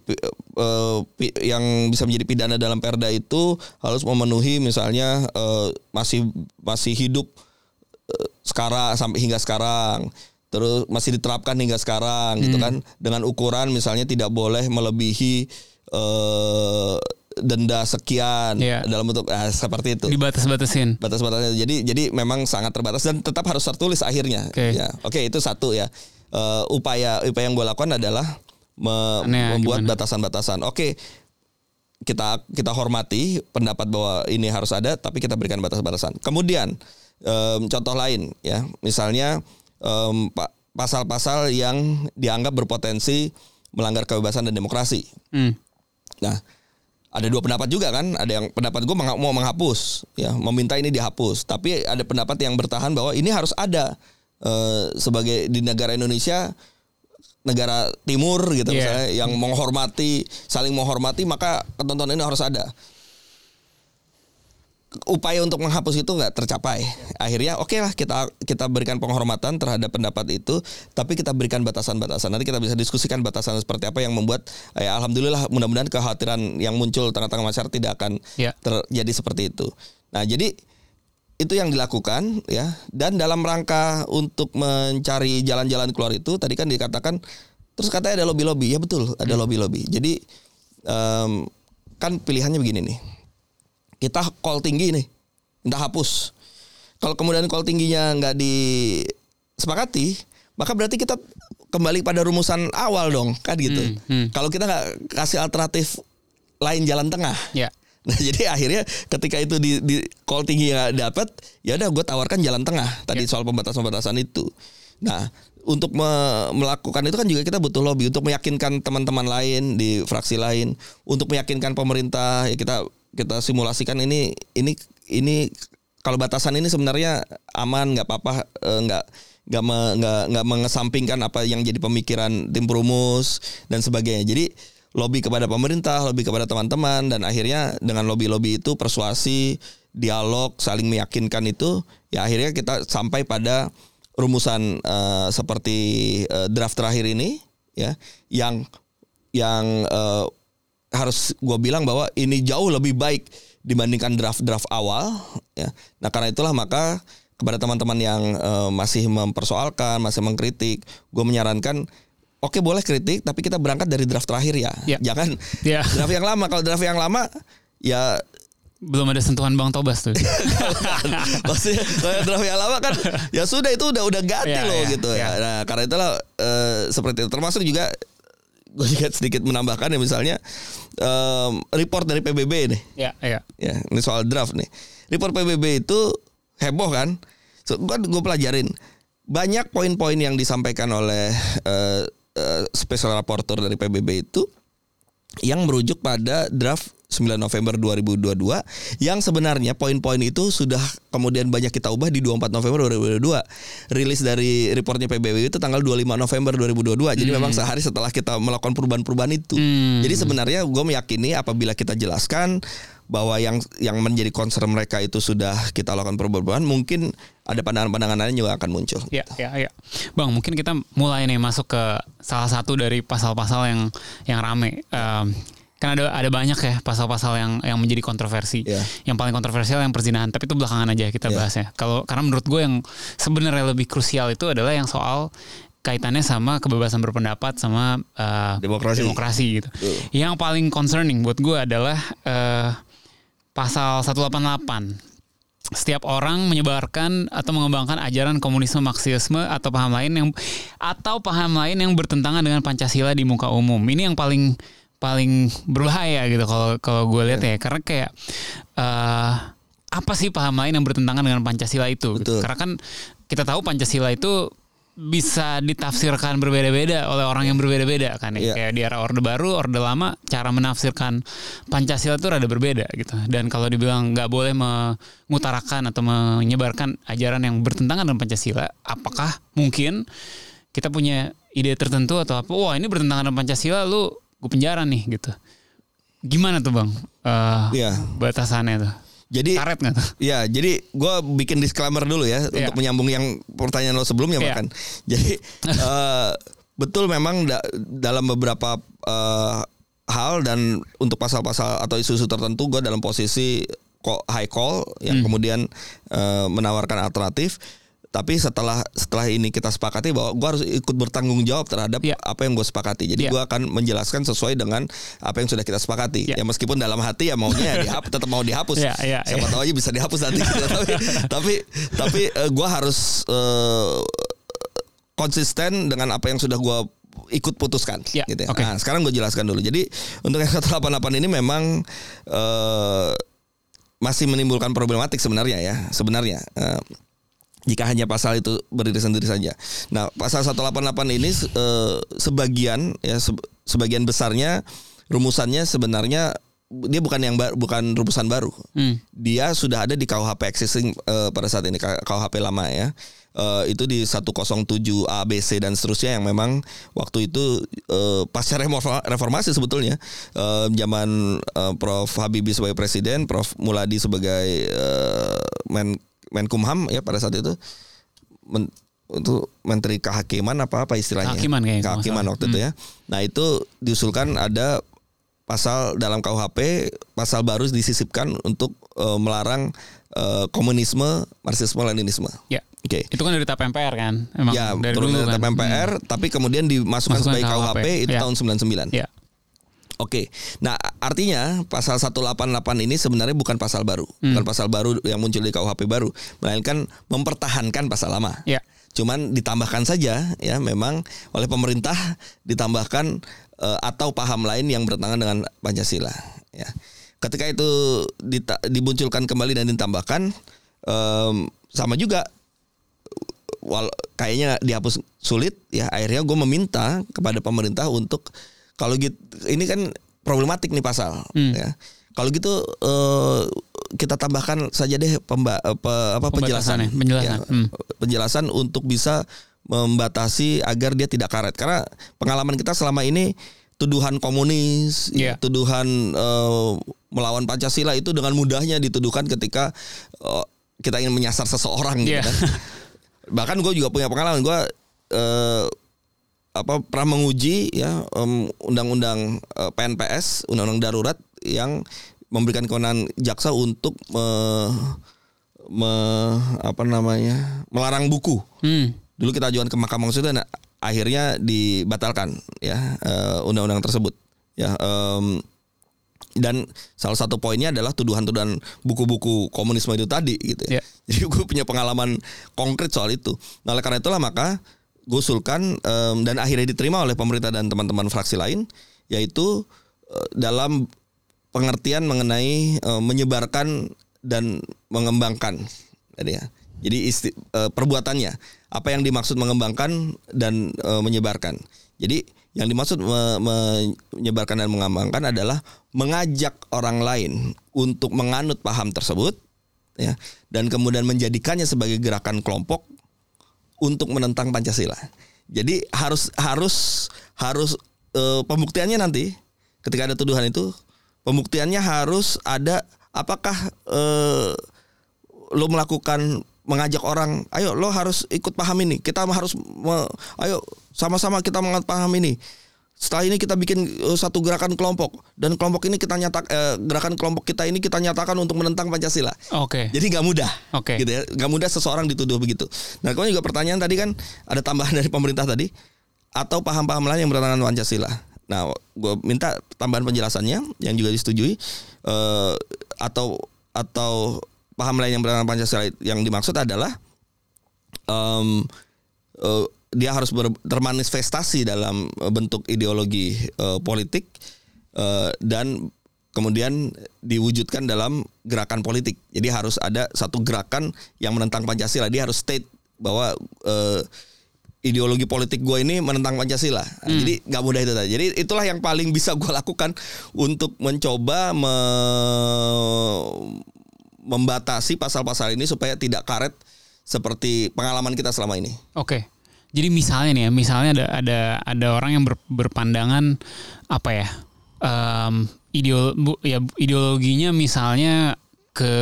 pi- yang bisa menjadi pidana dalam perda itu harus memenuhi misalnya eh, masih masih hidup eh, sekarang sampai hingga sekarang terus masih diterapkan hingga sekarang gitu Hmm. kan dengan ukuran misalnya tidak boleh melebihi eh, denda sekian Iya. dalam bentuk ah, seperti itu Dibatas-batasin. batas-batasnya. Jadi jadi memang sangat terbatas dan tetap harus tertulis akhirnya. Oke. Ya, oke itu satu ya. Eh, upaya upaya yang gue lakukan adalah me- Aneh, membuat gimana? batasan-batasan. Oke, kita kita hormati pendapat bahwa ini harus ada, tapi kita berikan batas-batasan. Kemudian em, contoh lain ya, misalnya pa- pasal-pasal yang dianggap berpotensi melanggar kebebasan dan demokrasi. Hmm. Nah, ada dua pendapat juga kan. Ada yang pendapat gue mau menghapus, ya, meminta ini dihapus. Tapi ada pendapat yang bertahan bahwa ini harus ada Eh, sebagai di negara Indonesia negara timur gitu Iya. misalnya yang menghormati saling menghormati maka ketentuan ini harus ada upaya untuk menghapus itu nggak tercapai. Akhirnya oke lah kita kita berikan penghormatan terhadap pendapat itu tapi kita berikan batasan-batasan. Nanti kita bisa diskusikan batasan seperti apa yang membuat ya alhamdulillah mudah-mudahan kekhawatiran yang muncul tengah-tengah masyarakat tidak akan Ya. terjadi seperti itu. Nah jadi itu yang dilakukan ya. Dan dalam rangka untuk mencari jalan-jalan keluar itu tadi kan dikatakan terus katanya ada lobby-lobby. Ya betul ada lobby-lobby. Jadi em, kan pilihannya begini nih kita call tinggi nih minta hapus kalau kemudian call tingginya nggak disepakati maka berarti kita kembali pada rumusan awal dong kan gitu Hmm, hmm. kalau kita nggak kasih alternatif lain jalan tengah Ya. Nah jadi akhirnya ketika itu di, di call tinggi nggak dapat, ya udah gue tawarkan jalan tengah tadi Ya. soal pembatasan-pembatasan itu. Nah untuk me- melakukan itu kan juga kita butuh lobby untuk meyakinkan teman-teman lain di fraksi lain, untuk meyakinkan pemerintah ya kita kita simulasikan ini ini ini kalau batasan ini sebenarnya aman nggak apa-apa eh, nggak nggak nggak nggak mengesampingkan apa yang jadi pemikiran tim perumus dan sebagainya. Jadi lobby kepada pemerintah, lobby kepada teman-teman dan akhirnya dengan lobby-lobby itu persuasi, dialog, saling meyakinkan itu ya akhirnya kita sampai pada rumusan eh, seperti eh, draft terakhir ini ya yang yang eh, harus gue bilang bahwa ini jauh lebih baik dibandingkan draft-draft awal ya. Nah, karena itulah maka kepada teman-teman yang eh, masih mempersoalkan, masih mengkritik, gue menyarankan Oke boleh kritik tapi kita berangkat dari draft terakhir ya. Ya. Jangan Ya. draft yang lama. Kalau draft yang lama ya Belum ada sentuhan Bang Tobas tuh. maksudnya kalau draft yang lama kan ya sudah itu udah udah ganti Ya, loh ya, gitu ya. ya. Nah, karena itulah eh, seperti itu termasuk juga gue juga sedikit menambahkan ya misalnya em, report dari PBB nih. ya, ya. Ya, ini soal draft nih. Report PBB itu heboh kan? So, kan gue pelajarin banyak poin-poin yang disampaikan oleh eh, eh, special rapporteur dari PBB itu yang merujuk pada draft 9 November 2022 yang sebenarnya poin-poin itu sudah kemudian banyak kita ubah di 24 November 2022. Rilis dari reportnya PBB itu tanggal 25 November 2022. Jadi memang sehari setelah kita melakukan perubahan-perubahan itu. Hmm. Jadi sebenarnya gue meyakini apabila kita jelaskan bahwa yang yang menjadi concern mereka itu sudah kita lakukan perubahan, mungkin ada pandangan-pandangan lain juga akan muncul. Ya, ya, ya. Bang, mungkin kita mulai nih masuk ke salah satu dari pasal-pasal yang yang rame. Em, kan ada ada banyak ya pasal-pasal yang yang menjadi kontroversi. Ya. Yang paling kontroversial yang perzinahan, tapi itu belakangan aja kita Ya. bahasnya. Kalau karena menurut gue yang sebenarnya lebih krusial itu adalah yang soal kaitannya sama kebebasan berpendapat sama eh, Demokrasi. demokrasi gitu. Betul. Yang paling concerning buat gue adalah eh, pasal 188 setiap orang menyebarkan atau mengembangkan ajaran komunisme, marxisme atau paham lain yang atau paham lain yang bertentangan dengan Pancasila di muka umum. Ini yang paling paling berbahaya gitu kalau kalau gue lihat ya karena kayak eh apa sih paham lain yang bertentangan dengan Pancasila itu? gitu. Karena kan kita tahu Pancasila itu bisa ditafsirkan berbeda-beda oleh orang yang berbeda-beda kan ya. Iya. Kayak di era Orde Baru, Orde Lama, cara menafsirkan Pancasila itu rada berbeda gitu. Dan kalau dibilang nggak boleh mengutarakan atau menyebarkan ajaran yang bertentangan dengan Pancasila, apakah mungkin kita punya ide tertentu atau apa? Wah ini bertentangan dengan Pancasila, lu gue penjara nih gitu. Gimana tuh bang? Eh, Iya. Batasannya tuh. Jadi Karet nggak tuh? Ya, jadi gue bikin disclaimer dulu ya Iya. untuk menyambung yang pertanyaan lo sebelumnya Iya. makan. Jadi eh, betul memang da- dalam beberapa eh, hal dan untuk pasal-pasal atau isu-isu tertentu gue dalam posisi kok high call yang Hmm. kemudian eh, menawarkan alternatif. Tapi setelah setelah ini kita sepakati bahwa gue harus ikut bertanggung jawab terhadap Iya. apa yang gue sepakati. Jadi Iya. gue akan menjelaskan sesuai dengan apa yang sudah kita sepakati. Iya. Ya meskipun dalam hati ya maunya ya dihapus, tetap mau dihapus. Iya, iya, Siapa iya. tahu aja bisa dihapus nanti. gitu. tapi tapi tapi gue harus eh, konsisten dengan apa yang sudah gue ikut putuskan. Ya, gitu ya. oke. Nah sekarang gue jelaskan dulu. Jadi untuk yang 188 ini memang eh, masih menimbulkan problematik sebenarnya ya sebenarnya. Eh, jika hanya pasal itu berdiri sendiri saja. Nah, pasal 188 ini eh, sebagian ya se- sebagian besarnya rumusannya sebenarnya dia bukan yang ba- bukan rumusan baru. Hmm. Dia sudah ada di KUHP existing eh, pada saat ini KUHP lama ya. Eh, itu di 107 A, B, C dan seterusnya yang memang waktu itu eh, pasca reforma- reformasi sebetulnya Eh, zaman eh, Prof Habibie sebagai presiden, Prof Muladi sebagai eh, Men Menkumham ya pada saat itu Men- untuk menteri kehakiman apa apa istilahnya Kehakiman kayaknya, kehakiman waktu itu ya nah itu diusulkan ada pasal dalam KUHP pasal baru disisipkan untuk eh, melarang eh, komunisme marxisme leninisme Ya. oke Itu kan dari TAP MPR kan? Emang ya dari turun dulu dari kan. MPR tapi kemudian dimasukkan Masukkan sebagai KUHP, KUHP, itu ya. tahun 99 Ya. Oke, nah artinya pasal 188 ini sebenarnya bukan pasal baru, bukan pasal baru yang muncul di KUHP baru, melainkan mempertahankan pasal lama. Ya. Cuman ditambahkan saja ya memang oleh pemerintah ditambahkan eh, atau paham lain yang bertentangan dengan Pancasila. Ya, ketika itu dita- dimunculkan kembali dan ditambahkan em, sama juga wal kayaknya dihapus sulit ya akhirnya gue meminta kepada pemerintah untuk kalau gitu ini kan problematik nih pasal Hmm. ya kalau gitu eh, kita tambahkan saja deh pemba, eh, pe- apa penjelasan penjelasan. Ya, Hmm. penjelasan untuk bisa membatasi agar dia tidak karet karena pengalaman kita selama ini tuduhan komunis Iya. tuduhan eh, melawan pancasila itu dengan mudahnya dituduhkan ketika eh, kita ingin menyasar seseorang gitu Iya. kan bahkan gue juga punya pengalaman gue eh, apa pernah menguji ya undang-undang eh, PNPS undang-undang darurat yang memberikan kewenangan jaksa untuk me- me- apa namanya melarang buku Hmm. dulu kita ajukan ke Mahkamah Konstitusi dan akhirnya dibatalkan ya eh, undang-undang tersebut ya em, dan salah satu poinnya adalah tuduhan-tuduhan buku-buku komunisme itu tadi gitu ya. Ya. Jadi gue punya pengalaman konkret soal itu. Nah, oleh karena itulah maka gue usulkan em, dan akhirnya diterima oleh pemerintah dan teman-teman fraksi lain yaitu eh, dalam pengertian mengenai eh, menyebarkan dan mengembangkan Jadi ya. Jadi isti, eh, perbuatannya apa yang dimaksud mengembangkan dan eh, menyebarkan. Jadi yang dimaksud me- menyebarkan dan mengembangkan adalah mengajak orang lain untuk menganut paham tersebut ya dan kemudian menjadikannya sebagai gerakan kelompok untuk menentang Pancasila. Jadi harus harus harus eh, pembuktiannya nanti ketika ada tuduhan itu pembuktiannya harus ada apakah eh, lo melakukan mengajak orang, ayo lo harus ikut paham ini. Kita harus me- ayo sama-sama kita menganut paham ini. Setelah ini kita bikin eh, satu gerakan kelompok dan kelompok ini kita nyatak eh, gerakan kelompok kita ini kita nyatakan untuk menentang Pancasila. Oke. Jadi nggak mudah, Oke. gitu ya, nggak mudah seseorang dituduh begitu. Nah, kemudian juga pertanyaan tadi kan ada tambahan dari pemerintah tadi atau paham-paham lain yang bertentangan Pancasila. Nah, gue minta tambahan penjelasannya yang juga disetujui eh, atau atau paham lain yang bertentangan Pancasila yang dimaksud adalah em, eh, dia harus ber- termanifestasi dalam eh, bentuk ideologi eh, politik eh, dan kemudian diwujudkan dalam gerakan politik. Jadi harus ada satu gerakan yang menentang Pancasila. Dia harus state bahwa eh, ideologi politik gue ini menentang Pancasila. Nah, Jadi nggak mudah itu tadi. Jadi itulah yang paling bisa gue lakukan untuk mencoba me- membatasi pasal-pasal ini supaya tidak karet seperti pengalaman kita selama ini. Oke. Jadi misalnya nih ya, misalnya ada ada ada orang yang ber- berpandangan apa ya? em, ideo, bu- ya ideologinya misalnya ke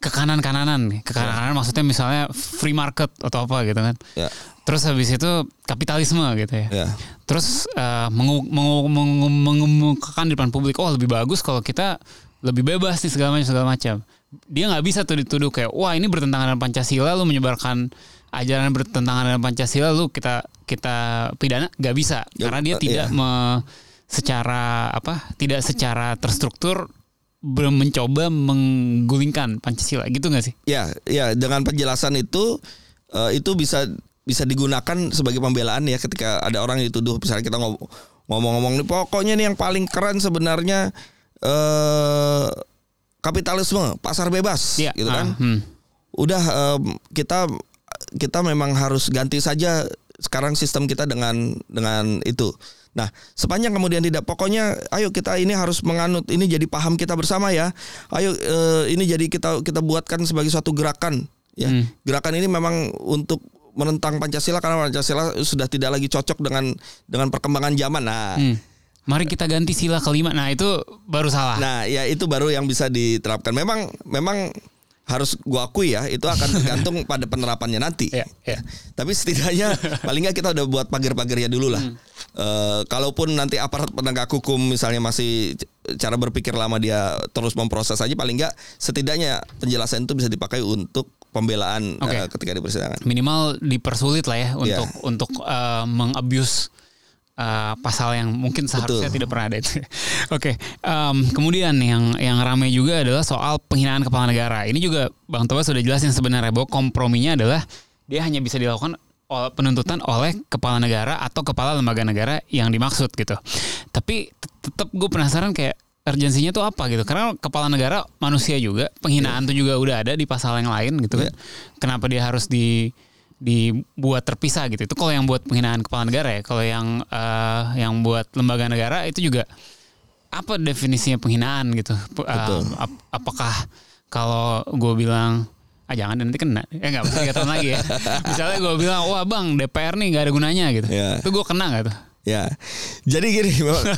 ke kanan-kananan nih. Ke kanan-kanan maksudnya misalnya free market atau apa gitu kan. Ya, Terus habis itu kapitalisme gitu ya. ya, Terus eh, mengu- mengu- mengu- mengemukakan di depan publik, oh lebih bagus kalau kita lebih bebas nih segala macam segala macam. Dia nggak bisa tuh dituduh kayak, wah ini bertentangan dengan Pancasila, lu menyebarkan ajaran bertentangan dengan Pancasila, lu kita kita pidana nggak bisa Ya, karena dia eh, tidak iya. me- secara apa, tidak secara terstruktur ber- mencoba menggulingkan Pancasila gitu nggak sih? ya, ya. Dengan penjelasan itu, eh, itu bisa bisa digunakan sebagai pembelaan ya ketika ada orang yang dituduh, misalnya kita ngom- ngomong-ngomong nih, pokoknya nih yang paling keren sebenarnya eh kapitalisme, pasar bebas, Iya. gitu kan. hmm. udah em, kita kita memang harus ganti saja sekarang sistem kita dengan dengan itu. Nah, sepanjang kemudian tidak pokoknya ayo kita ini harus menganut ini jadi paham kita bersama ya. Ayo eh, ini jadi kita kita buatkan sebagai suatu gerakan ya. Hmm. Gerakan ini memang untuk menentang Pancasila karena Pancasila sudah tidak lagi cocok dengan dengan perkembangan zaman. Nah, Hmm. Mari kita ganti sila kelima. Nah itu baru salah. Nah, ya itu baru yang bisa diterapkan. Memang memang harus gua akui ya, itu akan tergantung pada penerapannya nanti. Ya, ya. Tapi setidaknya paling nggak kita udah buat pagar-pagarnya dulu lah. Eh, kalaupun nanti aparat penegak hukum misalnya masih cara berpikir lama dia terus memproses aja, paling nggak setidaknya penjelasan itu bisa dipakai untuk pembelaan Oke. eh, ketika di persidangan. Minimal dipersulit lah ya untuk Iya. untuk eh, mengabuse eh, pasal yang mungkin seharusnya Betul. tidak pernah ada itu. Oke, em, kemudian yang yang ramai juga adalah soal penghinaan kepala negara. Ini juga Bang Toba sudah jelasin sebenarnya bahwa komprominya adalah dia hanya bisa dilakukan penuntutan oleh kepala negara atau kepala lembaga negara yang dimaksud gitu. Tapi tet- tetap gue penasaran kayak urgensinya tuh apa gitu. Karena kepala negara manusia juga, penghinaan tuh juga udah ada di pasal yang lain gitu kan. Kenapa dia harus di dibuat terpisah gitu. Itu kalau yang buat penghinaan kepala negara ya. Kalau yang eh, yang buat lembaga negara itu juga apa definisinya penghinaan gitu. Eh, Betul. ap- apakah kalau gue bilang ah jangan nanti kena ya nggak mesti tiga tahun lagi ya misalnya gue bilang wah bang DPR nih nggak ada gunanya gitu Ya. itu gue kena nggak tuh Ya, jadi gini, memang,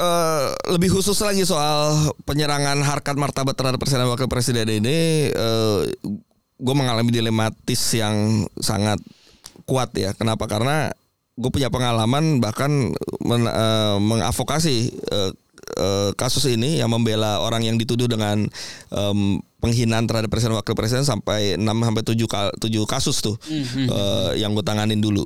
eh, lebih khusus lagi soal penyerangan harkat martabat terhadap presiden dan wakil presiden ini, gue mengalami dilematis yang sangat kuat ya. Kenapa? Karena gue punya pengalaman bahkan men- eh, mengadvokasi eh, eh, kasus ini yang membela orang yang dituduh dengan em, penghinaan terhadap presiden wakil presiden sampai 6 sampai 7 7 kasus tuh eh, yang gue tanganin dulu.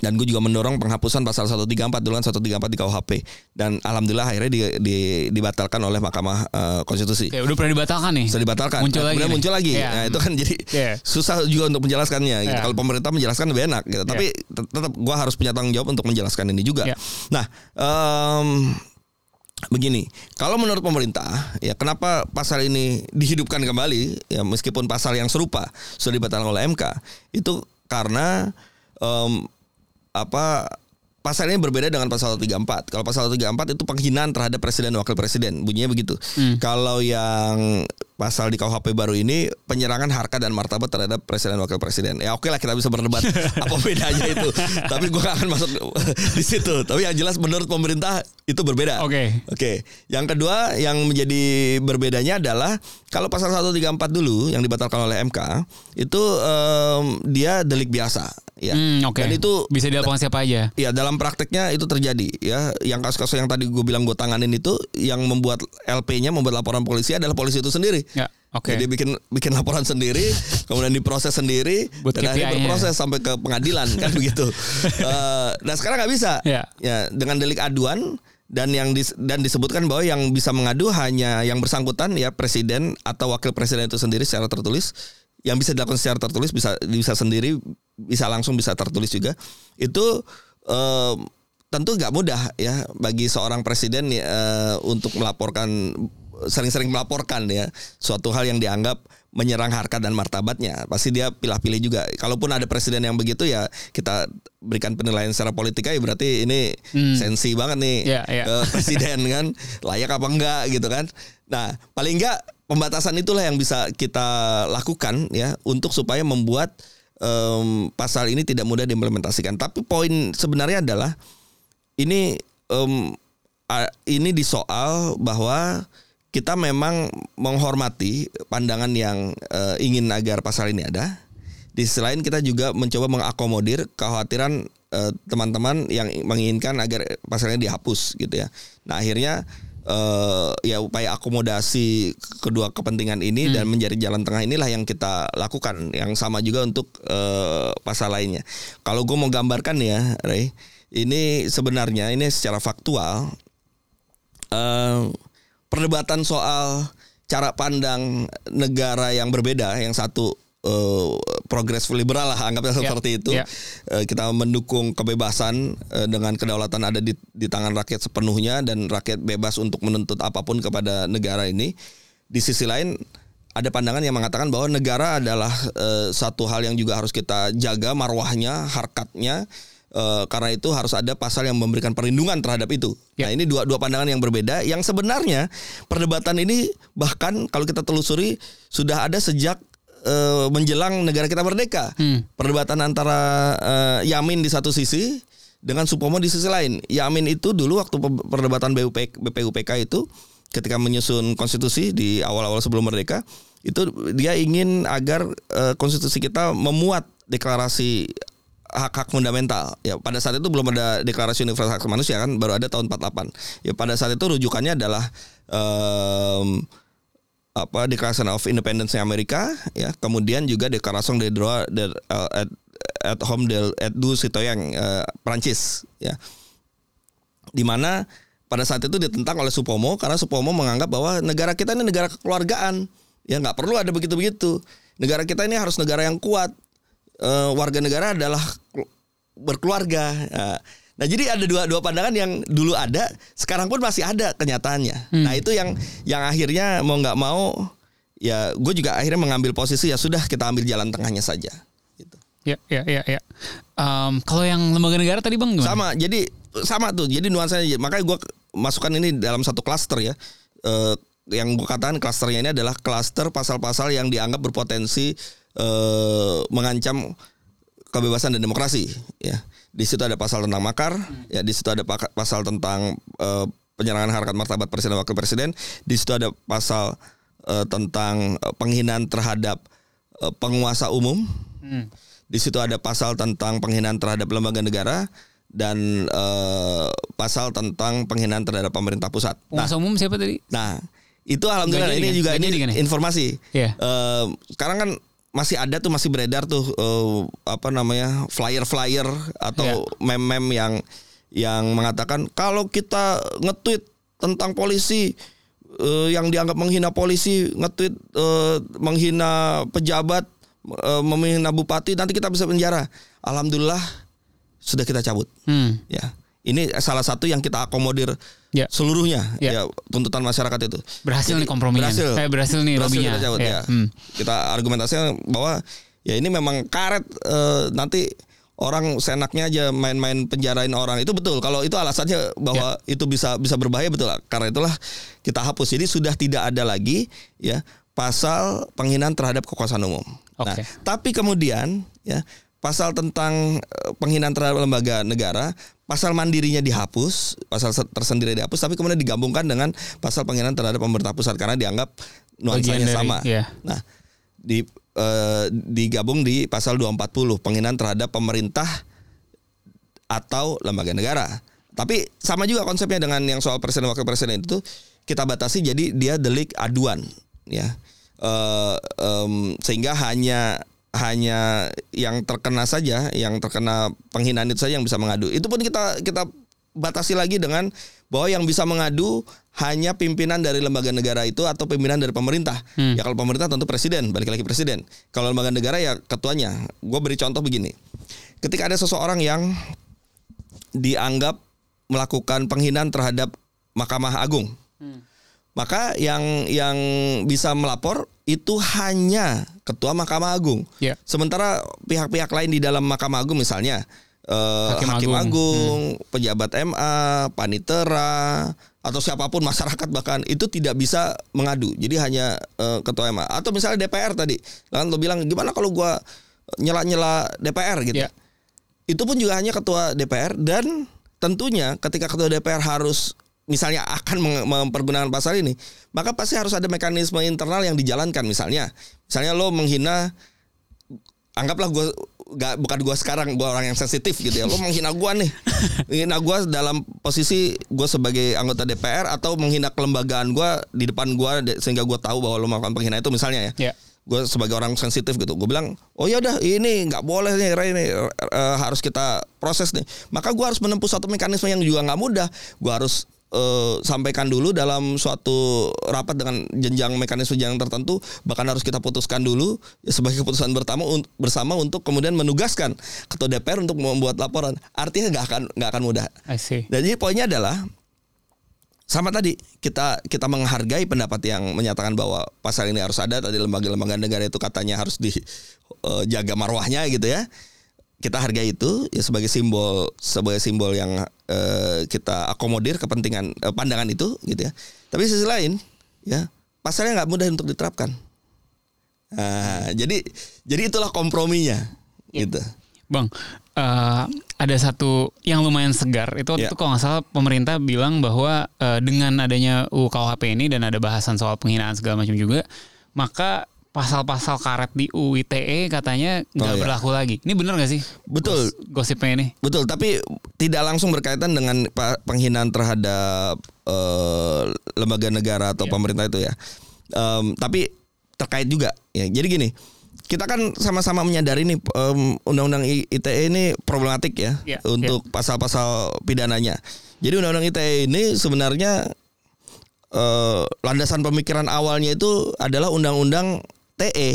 Dan gue juga mendorong penghapusan pasal 134 dulu kan 134 di KUHP dan alhamdulillah akhirnya di, di- dibatalkan oleh Mahkamah eh, Konstitusi. kayak udah pernah dibatalkan nih Sudah dibatalkan. muncul Nah, lagi nih. muncul lagi. Iya. Nah, itu kan jadi Iya. susah juga untuk menjelaskannya gitu. Iya. Kalau pemerintah menjelaskan lebih enak gitu. Tapi tet- tetap gue harus punya tanggung jawab untuk menjelaskan ini juga. Iya. Nah, em, begini, kalau menurut pemerintah, ya kenapa pasal ini dihidupkan kembali, ya meskipun pasal yang serupa sudah dibatalkan oleh MK, itu karena em, apa pasal ini berbeda dengan pasal 134. Kalau pasal 134 itu penghinaan terhadap presiden dan wakil presiden, bunyinya begitu. Kalau yang pasal di KUHP baru ini penyerangan harkat dan martabat terhadap presiden dan wakil presiden. Ya oke lah kita bisa berdebat apa bedanya itu. Tapi gue gak akan masuk di situ. Tapi yang jelas menurut pemerintah itu berbeda. Oke. Oke. Yang kedua yang menjadi berbedanya adalah kalau pasal 134 dulu yang dibatalkan oleh MK itu em, dia delik biasa ya. Hmm, oke Dan itu bisa dilakukan siapa aja Ya dalam prakteknya itu terjadi ya. Yang kasus-kasus yang tadi gue bilang gue tanganin itu yang membuat LP-nya membuat laporan polisi adalah polisi itu sendiri. Ya oke Jadi bikin bikin laporan sendiri, kemudian diproses sendiri, Buat dan akhirnya berproses sampai ke pengadilan kan begitu. Eh, nah sekarang nggak bisa. Ya. Ya dengan delik aduan dan yang dis- dan disebutkan bahwa yang bisa mengadu hanya yang bersangkutan ya presiden atau wakil presiden itu sendiri secara tertulis. Yang bisa dilakukan secara tertulis bisa bisa sendiri, bisa langsung bisa tertulis juga. Itu eh, tentu nggak mudah ya bagi seorang presiden eh, untuk melaporkan sering-sering melaporkan ya suatu hal yang dianggap menyerang harkat dan martabatnya. Pasti dia pilih-pilih juga. Kalaupun ada presiden yang begitu ya kita berikan penilaian secara politik aja berarti ini Hmm. sensi banget nih Ya, ya. ke presiden kan? Layak apa enggak gitu kan? Nah paling enggak pembatasan itulah yang bisa kita lakukan ya untuk supaya membuat em, pasal ini tidak mudah diimplementasikan. Tapi poin sebenarnya adalah ini a- ini di soal bahwa kita memang menghormati pandangan yang eh, ingin agar pasal ini ada. Di sisi lain kita juga mencoba mengakomodir kekhawatiran eh, teman-teman yang menginginkan agar pasalnya dihapus gitu ya. Nah akhirnya eh, ya upaya akomodasi kedua kepentingan ini dan menjadi jalan tengah inilah yang kita lakukan. Yang sama juga untuk eh, pasal lainnya. Kalau gue mau gambarkan ya, Ray, ini sebenarnya ini secara faktual eh, perdebatan soal cara pandang negara yang berbeda, yang satu eh, progresif liberal lah anggapnya Ya, seperti itu. ya. Eh, kita mendukung kebebasan eh, dengan kedaulatan ada di, di tangan rakyat sepenuhnya dan rakyat bebas untuk menuntut apa pun kepada negara ini. Di sisi lain ada pandangan yang mengatakan bahwa negara adalah eh, satu hal yang juga harus kita jaga marwahnya, harkatnya Eh, karena itu harus ada pasal yang memberikan perlindungan terhadap itu. Ya. Nah ini dua dua pandangan yang berbeda. Yang sebenarnya perdebatan ini bahkan kalau kita telusuri sudah ada sejak eh, menjelang negara kita merdeka. Hmm. Perdebatan antara eh, Yamin di satu sisi dengan Supomo di sisi lain. Yamin itu dulu waktu pe- perdebatan BUP, BPUPK itu ketika menyusun konstitusi di awal-awal sebelum merdeka itu dia ingin agar eh, konstitusi kita memuat deklarasi hak-hak fundamental. Ya pada saat itu belum ada deklarasi universal hak manusia kan baru ada tahun 48. Ya pada saat itu rujukannya adalah em, apa Declaration of Independence Amerika ya kemudian juga Declaration des droits de, uh, at, at home de at du citoyen uh, Prancis ya di mana pada saat itu ditentang oleh Supomo karena Supomo menganggap bahwa negara kita ini negara kekeluargaan ya nggak perlu ada begitu begitu negara kita ini harus negara yang kuat Eh, warga negara adalah kelu- berkeluarga Nah, Nah jadi ada dua dua pandangan yang dulu ada, sekarang pun masih ada kenyataannya. Nah itu yang yang akhirnya mau nggak mau, ya gue juga akhirnya mengambil posisi ya sudah kita ambil jalan tengahnya saja. Gitu. Ya, ya, ya, ya. Em, kalau yang lembaga negara tadi bang gimana? Sama, jadi sama tuh. Jadi nuansanya, makanya gue masukkan ini dalam satu klaster ya. Eh, yang gue katakan klasternya ini adalah klaster pasal-pasal yang dianggap berpotensi eh, mengancam kebebasan dan demokrasi. Ya, di situ ada pasal tentang makar. Ya, di situ ada pasal tentang eh, penyerangan harkat martabat presiden dan wakil presiden. Di situ ada pasal eh, tentang penghinaan terhadap eh, penguasa umum. Hmm. Di situ ada pasal tentang penghinaan terhadap lembaga negara dan eh, pasal tentang penghinaan terhadap pemerintah pusat. Nah, Penguasa umum siapa tadi? nah itu alhamdulillah ini kan? juga ini kan ya? informasi. Iya. Eh, sekarang kan masih ada tuh masih beredar tuh eh, apa namanya flyer-flyer atau Iya. meme-meme yang yang mengatakan kalau kita nge-tweet tentang polisi eh, yang dianggap menghina polisi, nge-tweet eh, menghina pejabat, eh, menghina bupati, nanti kita bisa penjara. Alhamdulillah sudah kita cabut. Hmm. Ya, ini salah satu yang kita akomodir Ya. seluruhnya. Ya. Ya, tuntutan masyarakat itu. Berhasil Jadi, nih komprominya. Berhasil. Eh, berhasil nih lobbynya. kita cabut, Ya. ya. Hmm. Kita argumentasinya bahwa ya ini memang karet eh, nanti orang seenaknya aja main-main penjarain orang itu betul. Kalau itu alasannya bahwa Ya. itu bisa bisa berbahaya betul. Karena itulah kita hapus. Jadi sudah tidak ada lagi ya pasal penghinaan terhadap kekuasaan umum. Nah, Oke. tapi kemudian ya pasal tentang eh, penghinaan terhadap lembaga negara, pasal mandirinya dihapus, pasal se- tersendiri dihapus, tapi kemudian digabungkan dengan pasal penghinaan terhadap pemerintah pusat karena dianggap nuansanya dari- sama. iya. Nah, di eh, digabung di pasal 240 penghinaan terhadap pemerintah atau lembaga negara. Tapi sama juga konsepnya dengan yang soal presiden wakil presiden itu kita batasi jadi dia delik aduan ya. Eh, em, sehingga hanya hanya yang terkena saja, yang terkena penghinaan itu saja yang bisa mengadu. Itu pun kita kita batasi lagi dengan bahwa yang bisa mengadu hanya pimpinan dari lembaga negara itu atau pimpinan dari pemerintah. Hmm. Ya kalau pemerintah tentu presiden, balik lagi presiden. Kalau lembaga negara ya ketuanya. Gue beri contoh begini. Ketika ada seseorang yang dianggap melakukan penghinaan terhadap Mahkamah Agung. Maka yang yang bisa melapor itu hanya Ketua Mahkamah Agung. Ya. Sementara pihak-pihak lain di dalam Mahkamah Agung misalnya eh, Hakim Hakim, Agung. Agung, pejabat MA, panitera atau siapa pun masyarakat bahkan itu tidak bisa mengadu. Jadi hanya eh, Ketua MA atau misalnya DPR tadi. Kan lo bilang gimana kalau gua nyela-nyela DPR gitu. Ya. Itu pun juga hanya ketua DPR dan tentunya ketika ketua DPR harus misalnya akan mempergunakan pasal ini, maka pasti harus ada mekanisme internal yang dijalankan. Misalnya. Misalnya lo menghina anggaplah gue gak, bukan gue sekarang gue orang yang sensitif gitu ya. Lo menghina gue nih. Menghina gue dalam posisi gue sebagai anggota DPR atau menghina kelembagaan gue di depan gue sehingga gue tahu bahwa lo melakukan penghinaan itu misalnya ya. Ya. gue sebagai orang sensitif gitu. Gue bilang oh ya udah ini nggak boleh nih Ray ini eh, harus kita proses nih. Maka gue harus menempuh satu mekanisme yang juga nggak mudah. Gue harus eh, sampaikan dulu dalam suatu rapat dengan jenjang mekanisme yang tertentu bahkan harus kita putuskan dulu ya, sebagai keputusan bersama un- bersama untuk kemudian menugaskan ketua DPR untuk membuat laporan artinya nggak akan nggak akan mudah I see. dan jadi poinnya adalah sama tadi kita kita menghargai pendapat yang menyatakan bahwa pasal ini harus ada tadi lembaga-lembaga negara itu katanya harus dijaga marwahnya gitu ya. Kita hargai itu ya sebagai simbol sebagai simbol yang eh, kita akomodir kepentingan eh, pandangan itu gitu ya. Tapi sisi lain ya pasalnya nggak mudah untuk diterapkan. Nah, jadi jadi itulah komprominya Ya. gitu. Bang, eh, ada satu yang lumayan segar itu waktu Ya. itu kalau nggak salah pemerintah bilang bahwa eh, dengan adanya UU KUHP ini dan ada bahasan soal penghinaan segala macam juga, maka pasal-pasal karet di UU ITE katanya nggak Oh, iya. berlaku lagi. Ini bener nggak sih? Betul. Gos- gosipnya ini. Betul, tapi tidak langsung berkaitan dengan penghinaan terhadap eh, lembaga negara atau Iya. pemerintah itu ya. Em, tapi terkait juga ya. Jadi gini, kita kan sama-sama menyadari nih em, undang-undang ITE ini problematik ya Iya, untuk pasal-pasal pidananya. Jadi undang-undang ITE ini sebenarnya eh, landasan pemikiran awalnya itu adalah undang-undang TE.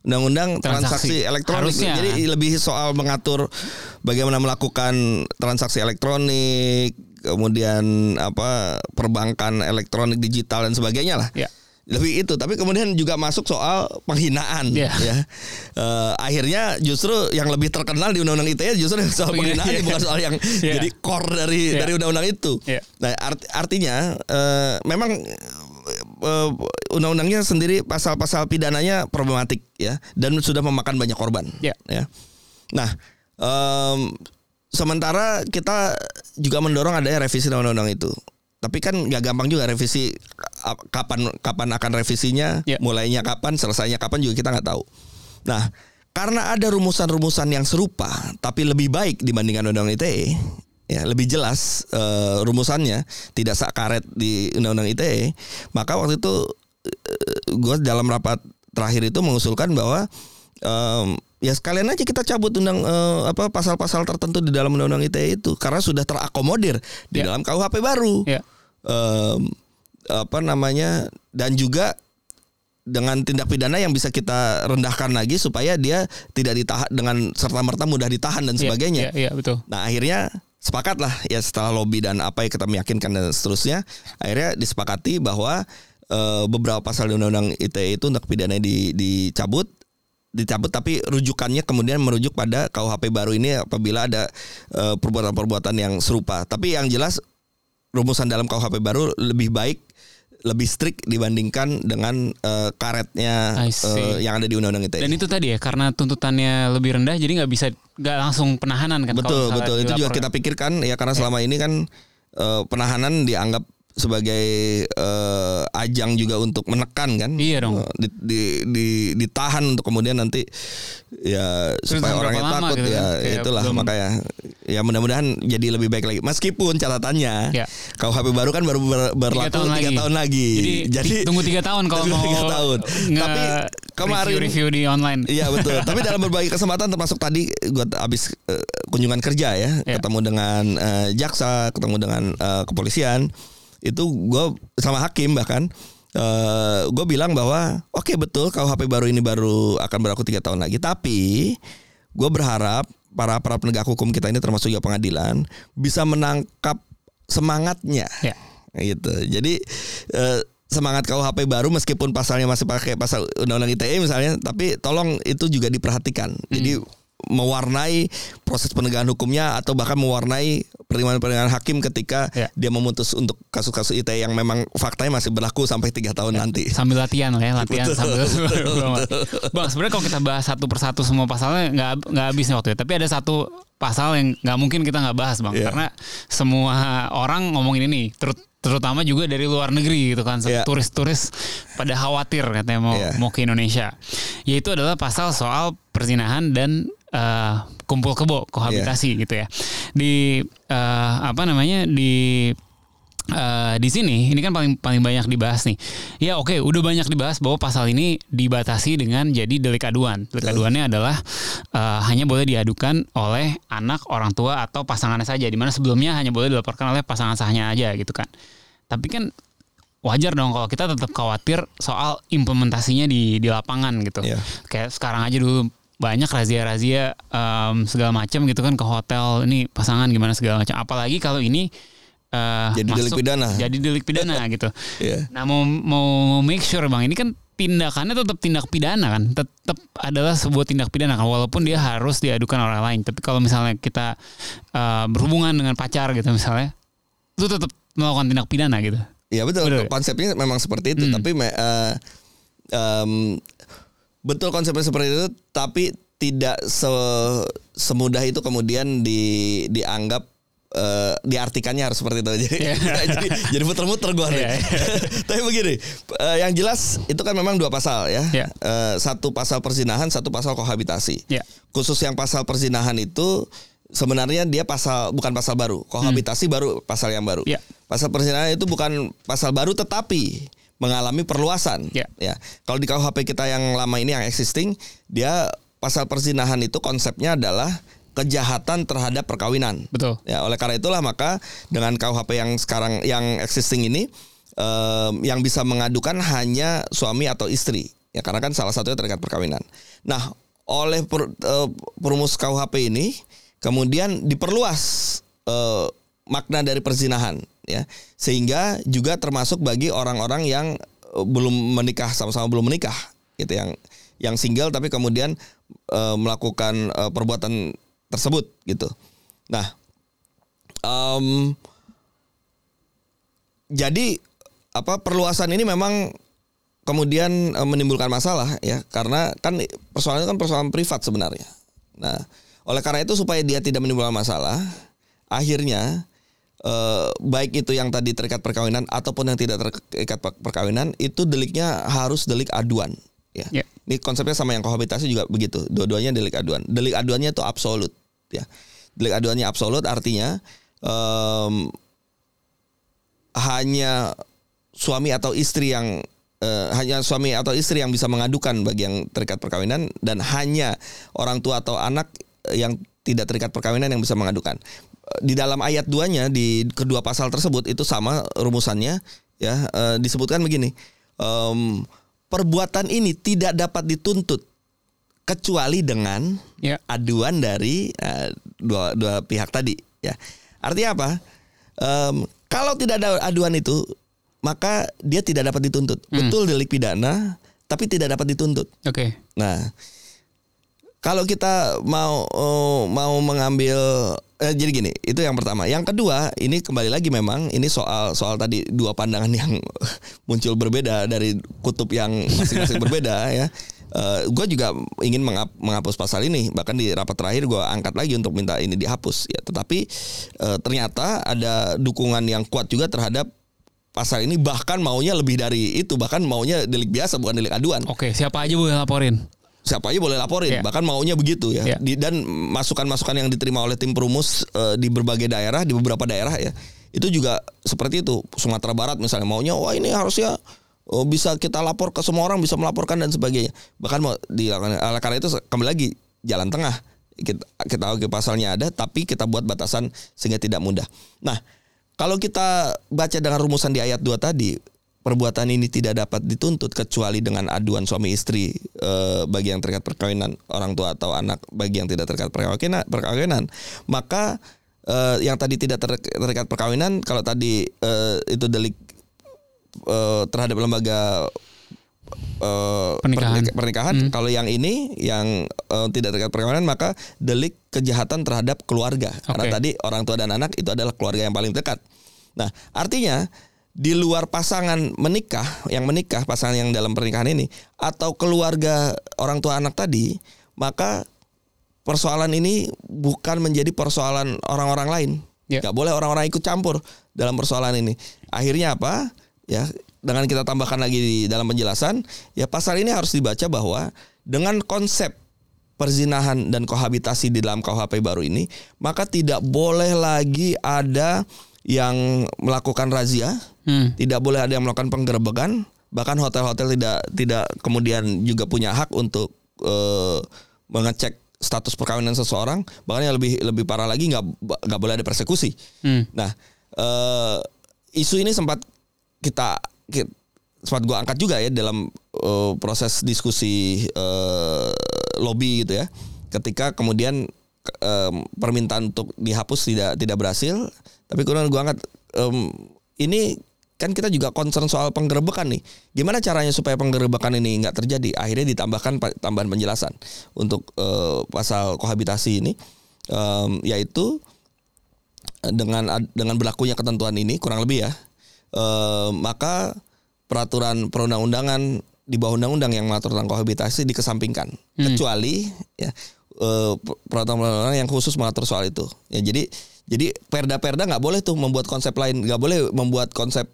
Undang-undang transaksi, Transaksi. elektronik. Harusnya. Jadi lebih soal mengatur bagaimana melakukan transaksi elektronik, kemudian apa perbankan elektronik digital dan sebagainya lah. Ya. Lebih itu, tapi kemudian juga masuk soal penghinaan Iya. ya. Eh, akhirnya justru yang lebih terkenal di undang-undang ITE justru soal Penghinaan, penghinaan iya. bukan soal yang Iya. jadi core dari Iya. dari undang-undang itu. Iya. Nah, art- artinya eh, memang eh, undang-undangnya sendiri pasal-pasal pidananya problematik ya dan sudah memakan banyak korban. Iya. Ya. Nah, em, sementara kita juga mendorong adanya revisi undang-undang itu. Tapi kan nggak gampang juga revisi ap- kapan kapan akan revisinya, Iya. mulainya kapan, selesainya kapan juga kita nggak tahu. Nah, karena ada rumusan-rumusan yang serupa tapi lebih baik dibandingkan undang-undang ITE, ya lebih jelas eh, rumusannya tidak sakaret di undang-undang ITE, maka waktu itu gue dalam rapat terakhir itu mengusulkan bahwa em, ya sekalian aja kita cabut undang eh, apa pasal-pasal tertentu di dalam undang-undang ITE itu karena sudah terakomodir di Ya. dalam KUHP baru. Ya. Em, apa namanya dan juga dengan tindak pidana yang bisa kita rendahkan lagi supaya dia tidak ditahan dengan serta merta mudah ditahan dan Iya, sebagainya. Iya, iya, betul. Nah akhirnya sepakat lah ya setelah lobby dan apa yang kita meyakinkan dan seterusnya akhirnya disepakati bahwa eh, beberapa pasal di undang-undang ITE itu untuk pidana di, dicabut dicabut tapi rujukannya kemudian merujuk pada KUHP baru ini apabila ada eh, perbuatan-perbuatan yang serupa. Tapi yang jelas rumusan dalam KUHP baru lebih baik lebih strict dibandingkan dengan eh, karetnya eh, yang ada di undang-undang ITE. Dan itu tadi ya karena tuntutannya lebih rendah jadi nggak bisa nggak langsung penahanan kan Betul betul. Itu juga kita pikirkan ya karena selama ini kan eh, penahanan dianggap sebagai eh, ajang juga untuk menekan kan. Iya dong. Eh, di, di, di- ditahan untuk kemudian nanti ya Terus supaya orangnya takut gitu ya kan? Itulah belum- makanya ya mudah-mudahan jadi lebih baik lagi. Meskipun catatannya Ya. KUHP baru kan baru ber- berlaku tahun tiga lagi. tahun lagi. Jadi, ti- tunggu tiga tahun kalau tunggu mau tiga tahun. Tapi kemarin review, review di online. Iya betul. Tapi dalam berbagai kesempatan termasuk tadi gue habis eh, kunjungan kerja ya, Iya. ketemu dengan eh, jaksa, ketemu dengan eh, kepolisian, itu gue sama hakim bahkan gue bilang bahwa oke betul KUHP baru ini baru akan berlaku tiga tahun lagi, tapi gue berharap para para penegak hukum kita ini termasuk juga pengadilan bisa menangkap semangatnya Ya. gitu. Jadi eh, semangat KUHP baru meskipun pasalnya masih pakai pasal undang-undang ITE misalnya, tapi tolong itu juga diperhatikan. Jadi mewarnai proses penegakan hukumnya atau bahkan mewarnai pertimbangan-pertimbangan hakim ketika Ya. dia memutus untuk kasus-kasus ITE yang memang faktanya masih berlaku sampai tiga tahun nanti. Sambil latihan lah ya, latihan Betul, sambil. betul, Bang, sebenarnya kalau kita bahas satu persatu semua pasalnya nggak nggak habis nih waktu itu. Tapi ada satu pasal yang nggak mungkin kita nggak bahas, bang, Iya. karena semua orang ngomongin ini, terut- terutama juga dari luar negeri gitu kan, Iya. turis-turis pada khawatir katanya mau Iya. mau ke Indonesia. Yaitu adalah pasal soal perzinahan dan eh, kumpul kebo kohabitasi Iya. gitu ya. Di eh, apa namanya di eh, di sini ini kan paling paling banyak dibahas nih. Ya oke, udah banyak dibahas bahwa pasal ini dibatasi dengan jadi delik aduan. Delik aduannya adalah eh, hanya boleh diadukan oleh anak, orang tua atau pasangannya saja. Di mana sebelumnya hanya boleh dilaporkan oleh pasangan sahnya aja gitu kan. Tapi kan wajar dong kalau kita tetap khawatir soal implementasinya di di lapangan gitu. Iya. Kayak sekarang aja dulu banyak razia-razia em, segala macam gitu kan ke hotel ini pasangan gimana segala macam. Apalagi kalau ini eh, Jadi delik masuk- pidana. Jadi delik pidana gitu. Iya. Nah mau mau make sure bang ini kan tindakannya tetap tindak pidana kan, tetap adalah sebuah tindak pidana kan, walaupun dia harus diadukan orang lain. Tapi kalau misalnya kita uh, berhubungan dengan pacar gitu misalnya, itu tetap melakukan tindak pidana gitu. Iya betul. Betul. Konsepnya memang seperti itu. Hmm. Tapi me- eh, em, betul konsepnya seperti itu. Tapi tidak se- semudah itu kemudian di dianggap eh, diartikannya harus seperti itu. Jadi Iya. jadi, jadi muter-muter gue. Iya, iya. Tapi begini, eh, yang jelas itu kan memang dua pasal ya. Iya. Eh, satu pasal perzinahan, satu pasal kohabitasi. Ya. Khusus yang pasal perzinahan itu sebenarnya dia pasal bukan pasal baru. Kohabitasi baru pasal yang baru. Hmm. Ya. Pasal perzinahan itu bukan pasal baru tetapi mengalami perluasan. Ya. Kalau di KUHP kita yang lama ini yang existing, dia pasal perzinahan itu konsepnya adalah kejahatan terhadap perkawinan. Betul. Ya, oleh karena itulah maka dengan KUHP yang sekarang yang existing ini em, yang bisa mengadukan hanya suami atau istri. Ya karena kan salah satunya terkait perkawinan. Nah, oleh per- eh, perumus KUHP ini kemudian diperluas eh, makna dari perzinahan ya. Sehingga juga termasuk bagi orang-orang yang eh, belum menikah sama-sama belum menikah gitu yang yang single tapi kemudian eh, melakukan eh, perbuatan tersebut gitu. Nah, em, jadi apa perluasan ini memang kemudian eh, menimbulkan masalah ya karena kan persoalannya kan persoalan privat sebenarnya. Nah, oleh karena itu supaya dia tidak menimbulkan masalah, akhirnya eh, baik itu yang tadi terikat perkawinan ataupun yang tidak terikat per- perkawinan itu deliknya harus delik aduan ya. Ya. Ini konsepnya sama yang kohabitasi juga begitu. Dua-duanya delik aduan. Delik aduannya itu absolut ya. Delik aduannya absolut artinya em, hanya suami atau istri yang eh, hanya suami atau istri yang bisa mengadukan bagi yang terikat perkawinan dan hanya orang tua atau anak yang tidak terikat perkawinan yang bisa mengadukan. Di dalam ayat 2-nya di kedua pasal tersebut itu sama rumusannya ya eh, disebutkan begini. em, perbuatan ini tidak dapat dituntut kecuali dengan Ya. aduan dari eh, dua dua pihak tadi ya artinya apa Em, kalau tidak ada aduan itu maka dia tidak dapat dituntut betul delik pidana tapi tidak dapat dituntut Oke. nah kalau kita mau eh, mau mengambil eh, jadi gini itu yang pertama. Yang kedua ini kembali lagi memang ini soal soal tadi dua pandangan yang muncul berbeda dari kutub yang masing-masing berbeda ya. Gue juga ingin mengap- menghapus pasal ini. Bahkan di rapat terakhir gue angkat lagi untuk minta ini dihapus ya. Tetapi eh, ternyata ada dukungan yang kuat juga terhadap pasal ini. Bahkan maunya lebih dari itu. Bahkan maunya delik biasa bukan delik aduan. Oke, siapa aja boleh laporin. Siapa aja boleh laporin Iya. bahkan maunya begitu ya. Iya. Di- dan masukan-masukan yang diterima oleh tim perumus eh, di berbagai daerah di beberapa daerah ya itu juga seperti itu. Sumatera Barat misalnya maunya wah ini harusnya oh, bisa kita lapor ke semua orang bisa melaporkan dan sebagainya. Bahkan mau dilakukan oleh karena itu kembali lagi jalan tengah. Kita kita oke pasalnya ada tapi kita buat batasan sehingga tidak mudah. Nah kalau kita baca dengan rumusan di ayat 2 tadi perbuatan ini tidak dapat dituntut kecuali dengan aduan suami istri eh, bagi yang terkait perkawinan orang tua atau anak bagi yang tidak terkait perkawinan perkawinan maka eh, yang tadi tidak ter- terkait perkawinan kalau tadi eh, itu delik eh, terhadap lembaga eh, Pernikahan. pernik- pernikahan kalau yang ini yang eh, tidak terkait perkawinan maka delik kejahatan terhadap keluarga karena Oke. tadi orang tua dan anak itu adalah keluarga yang paling dekat nah artinya di luar pasangan menikah yang menikah pasangan yang dalam pernikahan ini atau keluarga orang tua anak tadi maka persoalan ini bukan menjadi persoalan orang-orang lain. Nggak boleh orang-orang ikut campur dalam persoalan ini. Akhirnya apa? Ya, dengan kita tambahkan lagi di dalam penjelasan, ya pasal ini harus dibaca bahwa dengan konsep perzinahan dan kohabitasi di dalam KUHP baru ini, maka tidak boleh lagi ada yang melakukan razia, Hmm. tidak boleh ada yang melakukan penggerbekan, bahkan hotel-hotel tidak tidak kemudian juga punya hak untuk eh, mengecek status perkawinan seseorang, bahkan yang lebih lebih parah lagi nggak nggak boleh ada persekusi. Hmm. Nah, eh, isu ini sempat kita, ki- sempat gua angkat juga ya dalam eh, proses diskusi eh, lobby gitu ya. Ketika kemudian em, permintaan untuk dihapus tidak tidak berhasil, tapi kemudian gua angkat em, ini kan kita juga concern soal penggerebekan nih. Gimana caranya supaya penggerebekan ini nggak terjadi? Akhirnya ditambahkan tambahan penjelasan untuk eh, pasal kohabitasi ini, em, yaitu dengan dengan berlakunya ketentuan ini kurang lebih ya, eh, maka peraturan perundang-undangan di bawah undang-undang yang mengatur tentang kohabitasi dikesampingkan, kecuali ya eh, peraturan perundang-undangan yang khusus mengatur soal itu. Ya jadi jadi perda-perda nggak boleh tuh membuat konsep lain, nggak boleh membuat konsep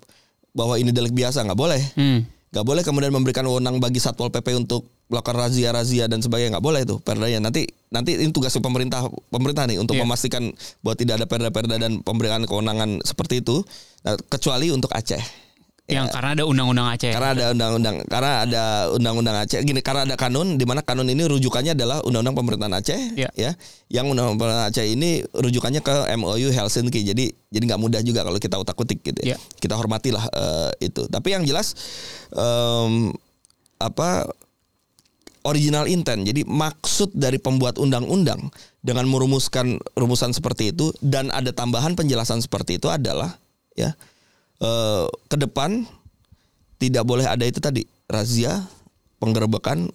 bahwa ini delik biasa nggak boleh. Hmm. Nggak boleh kemudian memberikan wewenang bagi satpol pp untuk melakukan razia-razia dan sebagainya nggak boleh itu perdanya nanti nanti ini tugas pemerintah pemerintah nih untuk Iya. memastikan bahwa tidak ada perda-perda dan pemberian kewenangan seperti itu Nah, kecuali untuk Aceh Yang karena ada undang-undang Aceh. karena ada undang-undang karena ada undang-undang Aceh gini karena ada kanun di mana kanun ini rujukannya adalah undang-undang pemerintahan Aceh Ya. ya yang undang-undang pemerintahan Aceh ini rujukannya ke MOU Helsinki jadi jadi nggak mudah juga kalau kita utak-utik gitu Ya. ya. kita hormatilah eh, itu tapi yang jelas em, apa original intent jadi maksud dari pembuat undang-undang dengan merumuskan rumusan seperti itu dan ada tambahan penjelasan seperti itu adalah ya eh, ke depan tidak boleh ada itu tadi razia, penggerebekan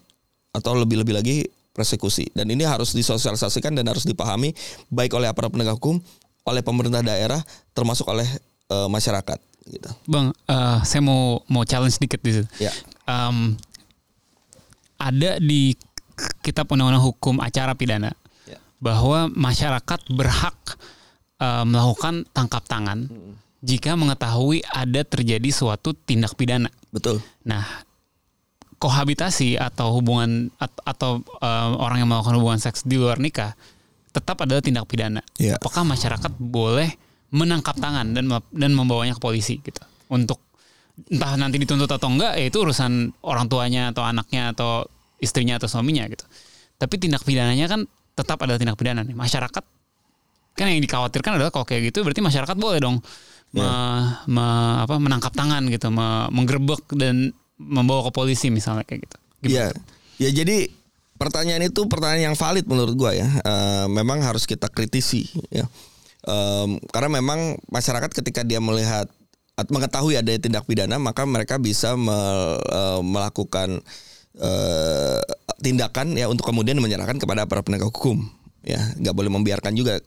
atau lebih-lebih lagi persekusi. Dan ini harus disosialisasikan dan harus dipahami baik oleh aparat penegak hukum, oleh pemerintah daerah, termasuk oleh eh, masyarakat. Gitu. Bang, eh, saya mau mau challenge sedikit di situ. Ya. Em, ada di Kitab Undang-Undang Hukum Acara Pidana Ya. bahwa masyarakat berhak melakukan tangkap tangan jika mengetahui ada terjadi suatu tindak pidana. Betul. Nah, kohabitasi atau hubungan at- atau eh, orang yang melakukan hubungan seks di luar nikah tetap adalah tindak pidana. Iya. Apakah masyarakat boleh menangkap tangan dan dan membawanya ke polisi gitu untuk entah nanti dituntut atau enggak ya itu urusan orang tuanya atau anaknya atau istrinya atau suaminya gitu. Tapi tindak pidananya kan tetap adalah tindak pidana nih. Masyarakat kan yang dikhawatirkan adalah kalau kayak gitu berarti masyarakat boleh dong me- me- apa, menangkap tangan gitu, me- menggerebek dan membawa ke polisi misalnya kayak gitu. Iya. Ya jadi pertanyaan itu pertanyaan yang valid menurut gua ya. Eh, memang harus kita kritisi ya. Em, karena memang masyarakat ketika dia melihat at- mengetahui ada tindak pidana maka mereka bisa me- eh, melakukan eh, tindakan ya untuk kemudian menyerahkan kepada para penegak hukum ya nggak boleh membiarkan juga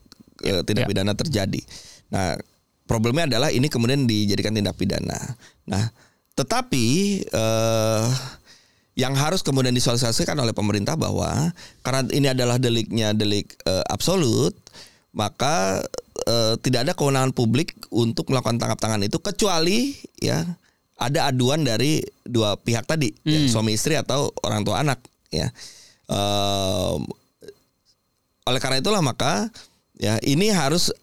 eh, tindak Ya. pidana terjadi. Nah problemnya adalah ini kemudian dijadikan tindak pidana. Nah tetapi eh, yang harus kemudian disosialisasikan oleh pemerintah bahwa karena ini adalah deliknya delik eh, absolut, maka eh, tidak ada kewenangan publik untuk melakukan tangkap tangan itu kecuali ya ada aduan dari dua pihak tadi, ya, suami istri atau orang tua anak, ya. Em, oleh karena itulah maka ya ini harus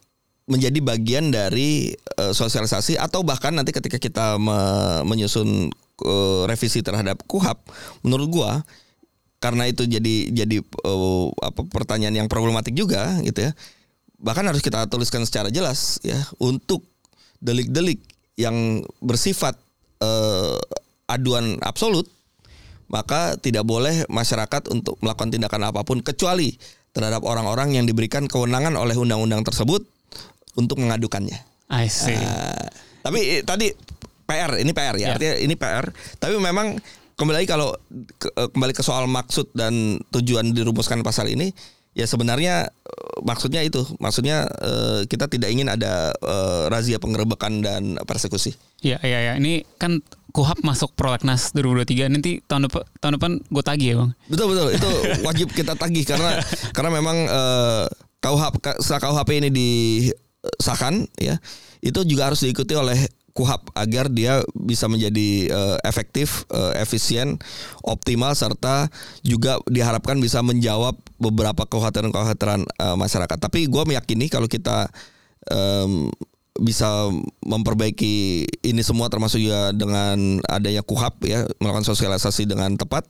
menjadi bagian dari eh, sosialisasi atau bahkan nanti ketika kita me- menyusun eh, revisi terhadap KUHAP menurut gua karena itu jadi jadi eh, apa pertanyaan yang problematik juga gitu ya bahkan harus kita tuliskan secara jelas ya untuk delik-delik yang bersifat eh, aduan absolut maka tidak boleh masyarakat untuk melakukan tindakan apa pun kecuali terhadap orang-orang yang diberikan kewenangan oleh undang-undang tersebut untuk mengadukannya. I see. Nah, tapi eh, tadi PR ini PR Ya. ya, artinya ini PR. Tapi memang kembali lagi kalau ke- eh, kembali ke soal maksud dan tujuan dirumuskan pasal ini, ya sebenarnya maksudnya itu, maksudnya eh, kita tidak ingin ada eh, razia penggerebekan dan persekusi. Iya, iya, iya. Ini kan KUHAP masuk prolegnas 2023. Nanti tahun depan tahun depan gue tagih ya, Bang. Betul betul itu wajib kita tagih karena karena memang KUHP ka- setelah KUHP ini disahkan ya itu juga harus diikuti oleh KUHP agar dia bisa menjadi eh, efektif, eh, efisien, optimal serta juga diharapkan bisa menjawab beberapa kekhawatiran-kekhawatiran eh, masyarakat. Tapi gue meyakini kalau kita em, bisa memperbaiki ini semua termasuk juga dengan adanya KUHAP ya melakukan sosialisasi dengan tepat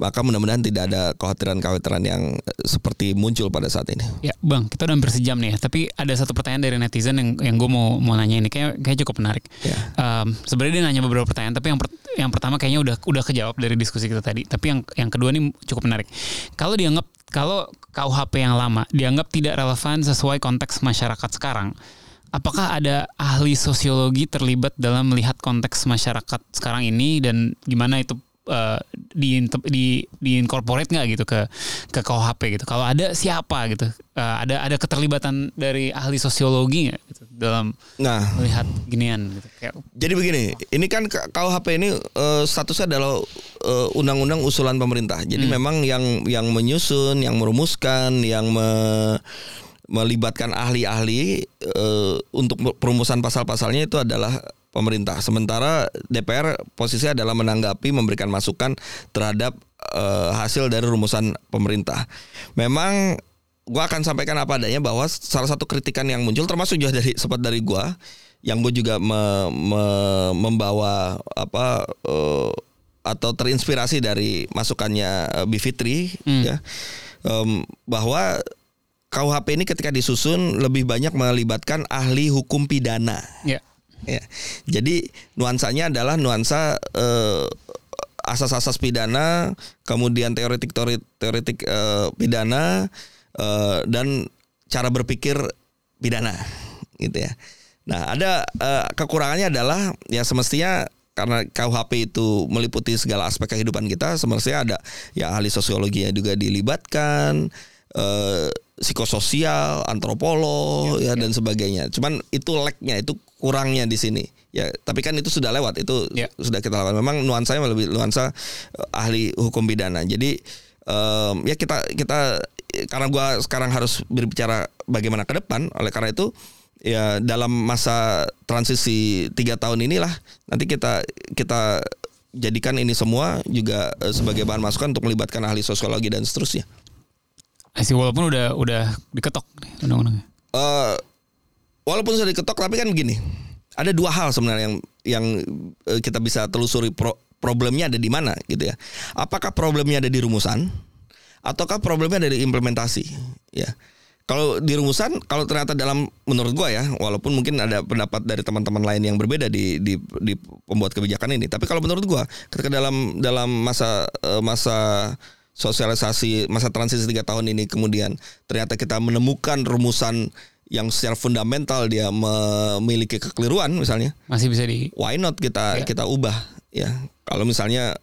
maka mudah-mudahan tidak ada kekhawatiran-kekhawatiran yang seperti muncul pada saat ini. Ya, Bang, kita udah hampir sejam nih ya. Tapi ada satu pertanyaan dari netizen yang yang gue mau mau nanya ini kayak kayak cukup menarik. Ya. Em, sebenarnya dia nanya beberapa pertanyaan, tapi yang per- yang pertama kayaknya udah udah kejawab dari diskusi kita tadi. Tapi yang yang kedua nih cukup menarik. Kalau dianggap kalau KUHP yang lama dianggap tidak relevan sesuai konteks masyarakat sekarang, apakah ada ahli sosiologi terlibat dalam melihat konteks masyarakat sekarang ini dan gimana itu uh, di di di incorporate nggak gitu ke ke KUHP gitu. Kalau ada siapa gitu. Uh, ada ada keterlibatan dari ahli sosiologi nggak gitu dalam Nah, melihat ginian gitu. Kayak jadi begini, ini kan KUHP ini eh, statusnya adalah eh, undang-undang usulan pemerintah. Jadi memang yang yang menyusun, yang merumuskan, yang me- melibatkan ahli-ahli eh, untuk perumusan pasal-pasalnya itu adalah pemerintah. Sementara DPR posisinya adalah menanggapi, memberikan masukan terhadap eh, hasil dari rumusan pemerintah. Memang gua akan sampaikan apa adanya bahwa salah satu kritikan yang muncul termasuk juga dari sempat dari gua yang gue juga me- me- membawa apa eh, atau terinspirasi dari masukannya Bivitri ya Em, bahwa KUHP ini ketika disusun lebih banyak melibatkan ahli hukum pidana ya ya. Jadi nuansanya adalah nuansa eh, asas-asas pidana, kemudian teoretik teoretik, teoretik eh, pidana eh, dan cara berpikir pidana gitu ya. Nah, ada eh, kekurangannya adalah ya semestinya karena KUHP itu meliputi segala aspek kehidupan kita, semestinya ada ya ahli sosiologinya juga dilibatkan, eh, psikososial, antropolog ya dan sebagainya. Cuman itu leknya, itu kurangnya di sini. Ya, tapi kan itu sudah lewat, itu Ya. sudah kita lakukan. Memang nuansanya lebih nuansa eh, ahli hukum pidana. Jadi em, ya kita kita karena gua sekarang harus berbicara bagaimana ke depan, oleh karena itu ya dalam masa transisi tiga tahun inilah nanti kita kita jadikan ini semua juga eh, sebagai bahan masukan untuk melibatkan ahli sosiologi dan seterusnya. Sih walaupun udah udah diketok undang-undangnya. eh walaupun sudah diketok tapi kan begini ada dua hal sebenarnya yang yang eh, kita bisa telusuri pro- problemnya ada di mana gitu ya apakah problemnya ada di rumusan ataukah problemnya ada di implementasi ya kalau di rumusan kalau ternyata dalam menurut gua ya walaupun mungkin ada pendapat dari teman-teman lain yang berbeda di di di pembuat kebijakan ini tapi kalau menurut gua ketika dalam dalam masa eh, masa sosialisasi masa transisi tiga tahun ini kemudian ternyata kita menemukan rumusan yang secara fundamental dia memiliki kekeliruan misalnya. Masih bisa di why not kita Ya. kita ubah ya. Kalau misalnya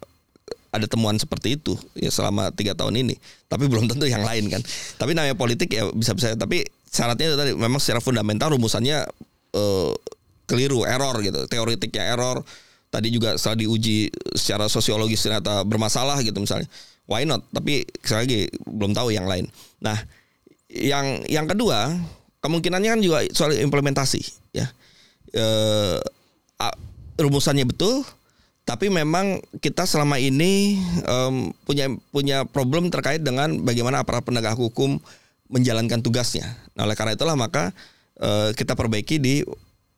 ada temuan seperti itu ya selama tiga tahun ini. Tapi belum tentu yang lain kan. Tapi namanya politik ya bisa bisa tapi syaratnya itu tadi memang secara fundamental rumusannya eh, keliru error gitu. Teoretiknya error. Tadi juga setelah diuji secara sosiologis ternyata bermasalah gitu misalnya why not? Tapi sekali lagi belum tahu yang lain. Nah yang yang kedua kemungkinannya kan juga soal implementasi ya. A- rumusannya betul tapi memang kita selama ini em, punya punya problem terkait dengan bagaimana aparat penegak hukum menjalankan tugasnya. Nah, oleh karena itulah maka eh, kita perbaiki di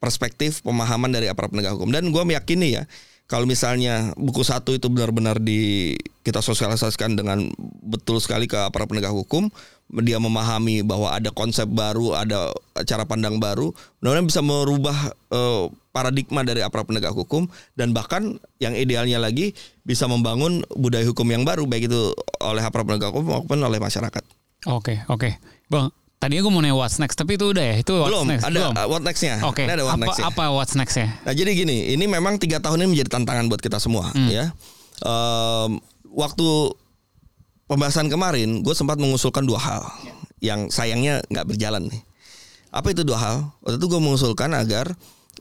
perspektif pemahaman dari aparat penegak hukum. Dan gue meyakini ya kalau misalnya buku satu itu benar-benar di kita sosialisasikan dengan betul sekali ke aparat penegak hukum dia memahami bahwa ada konsep baru ada cara pandang baru mudah-mudahan bisa merubah eh, paradigma dari aparat penegak hukum dan bahkan yang idealnya lagi bisa membangun budaya hukum yang baru baik itu oleh aparat penegak hukum maupun oleh masyarakat Oke, oke. Bang, tadinya gue mau nanya what's next, tapi itu udah ya. Itu what's belum next. ada Belum. uh, what nextnya Oke. Ini ada what Apa nextnya. apa what's next ya? Nah jadi gini, ini memang tiga tahun ini menjadi tantangan buat kita semua, ya. Em, waktu pembahasan kemarin, gue sempat mengusulkan dua hal yang sayangnya nggak berjalan nih. Apa itu dua hal? Waktu itu gue mengusulkan agar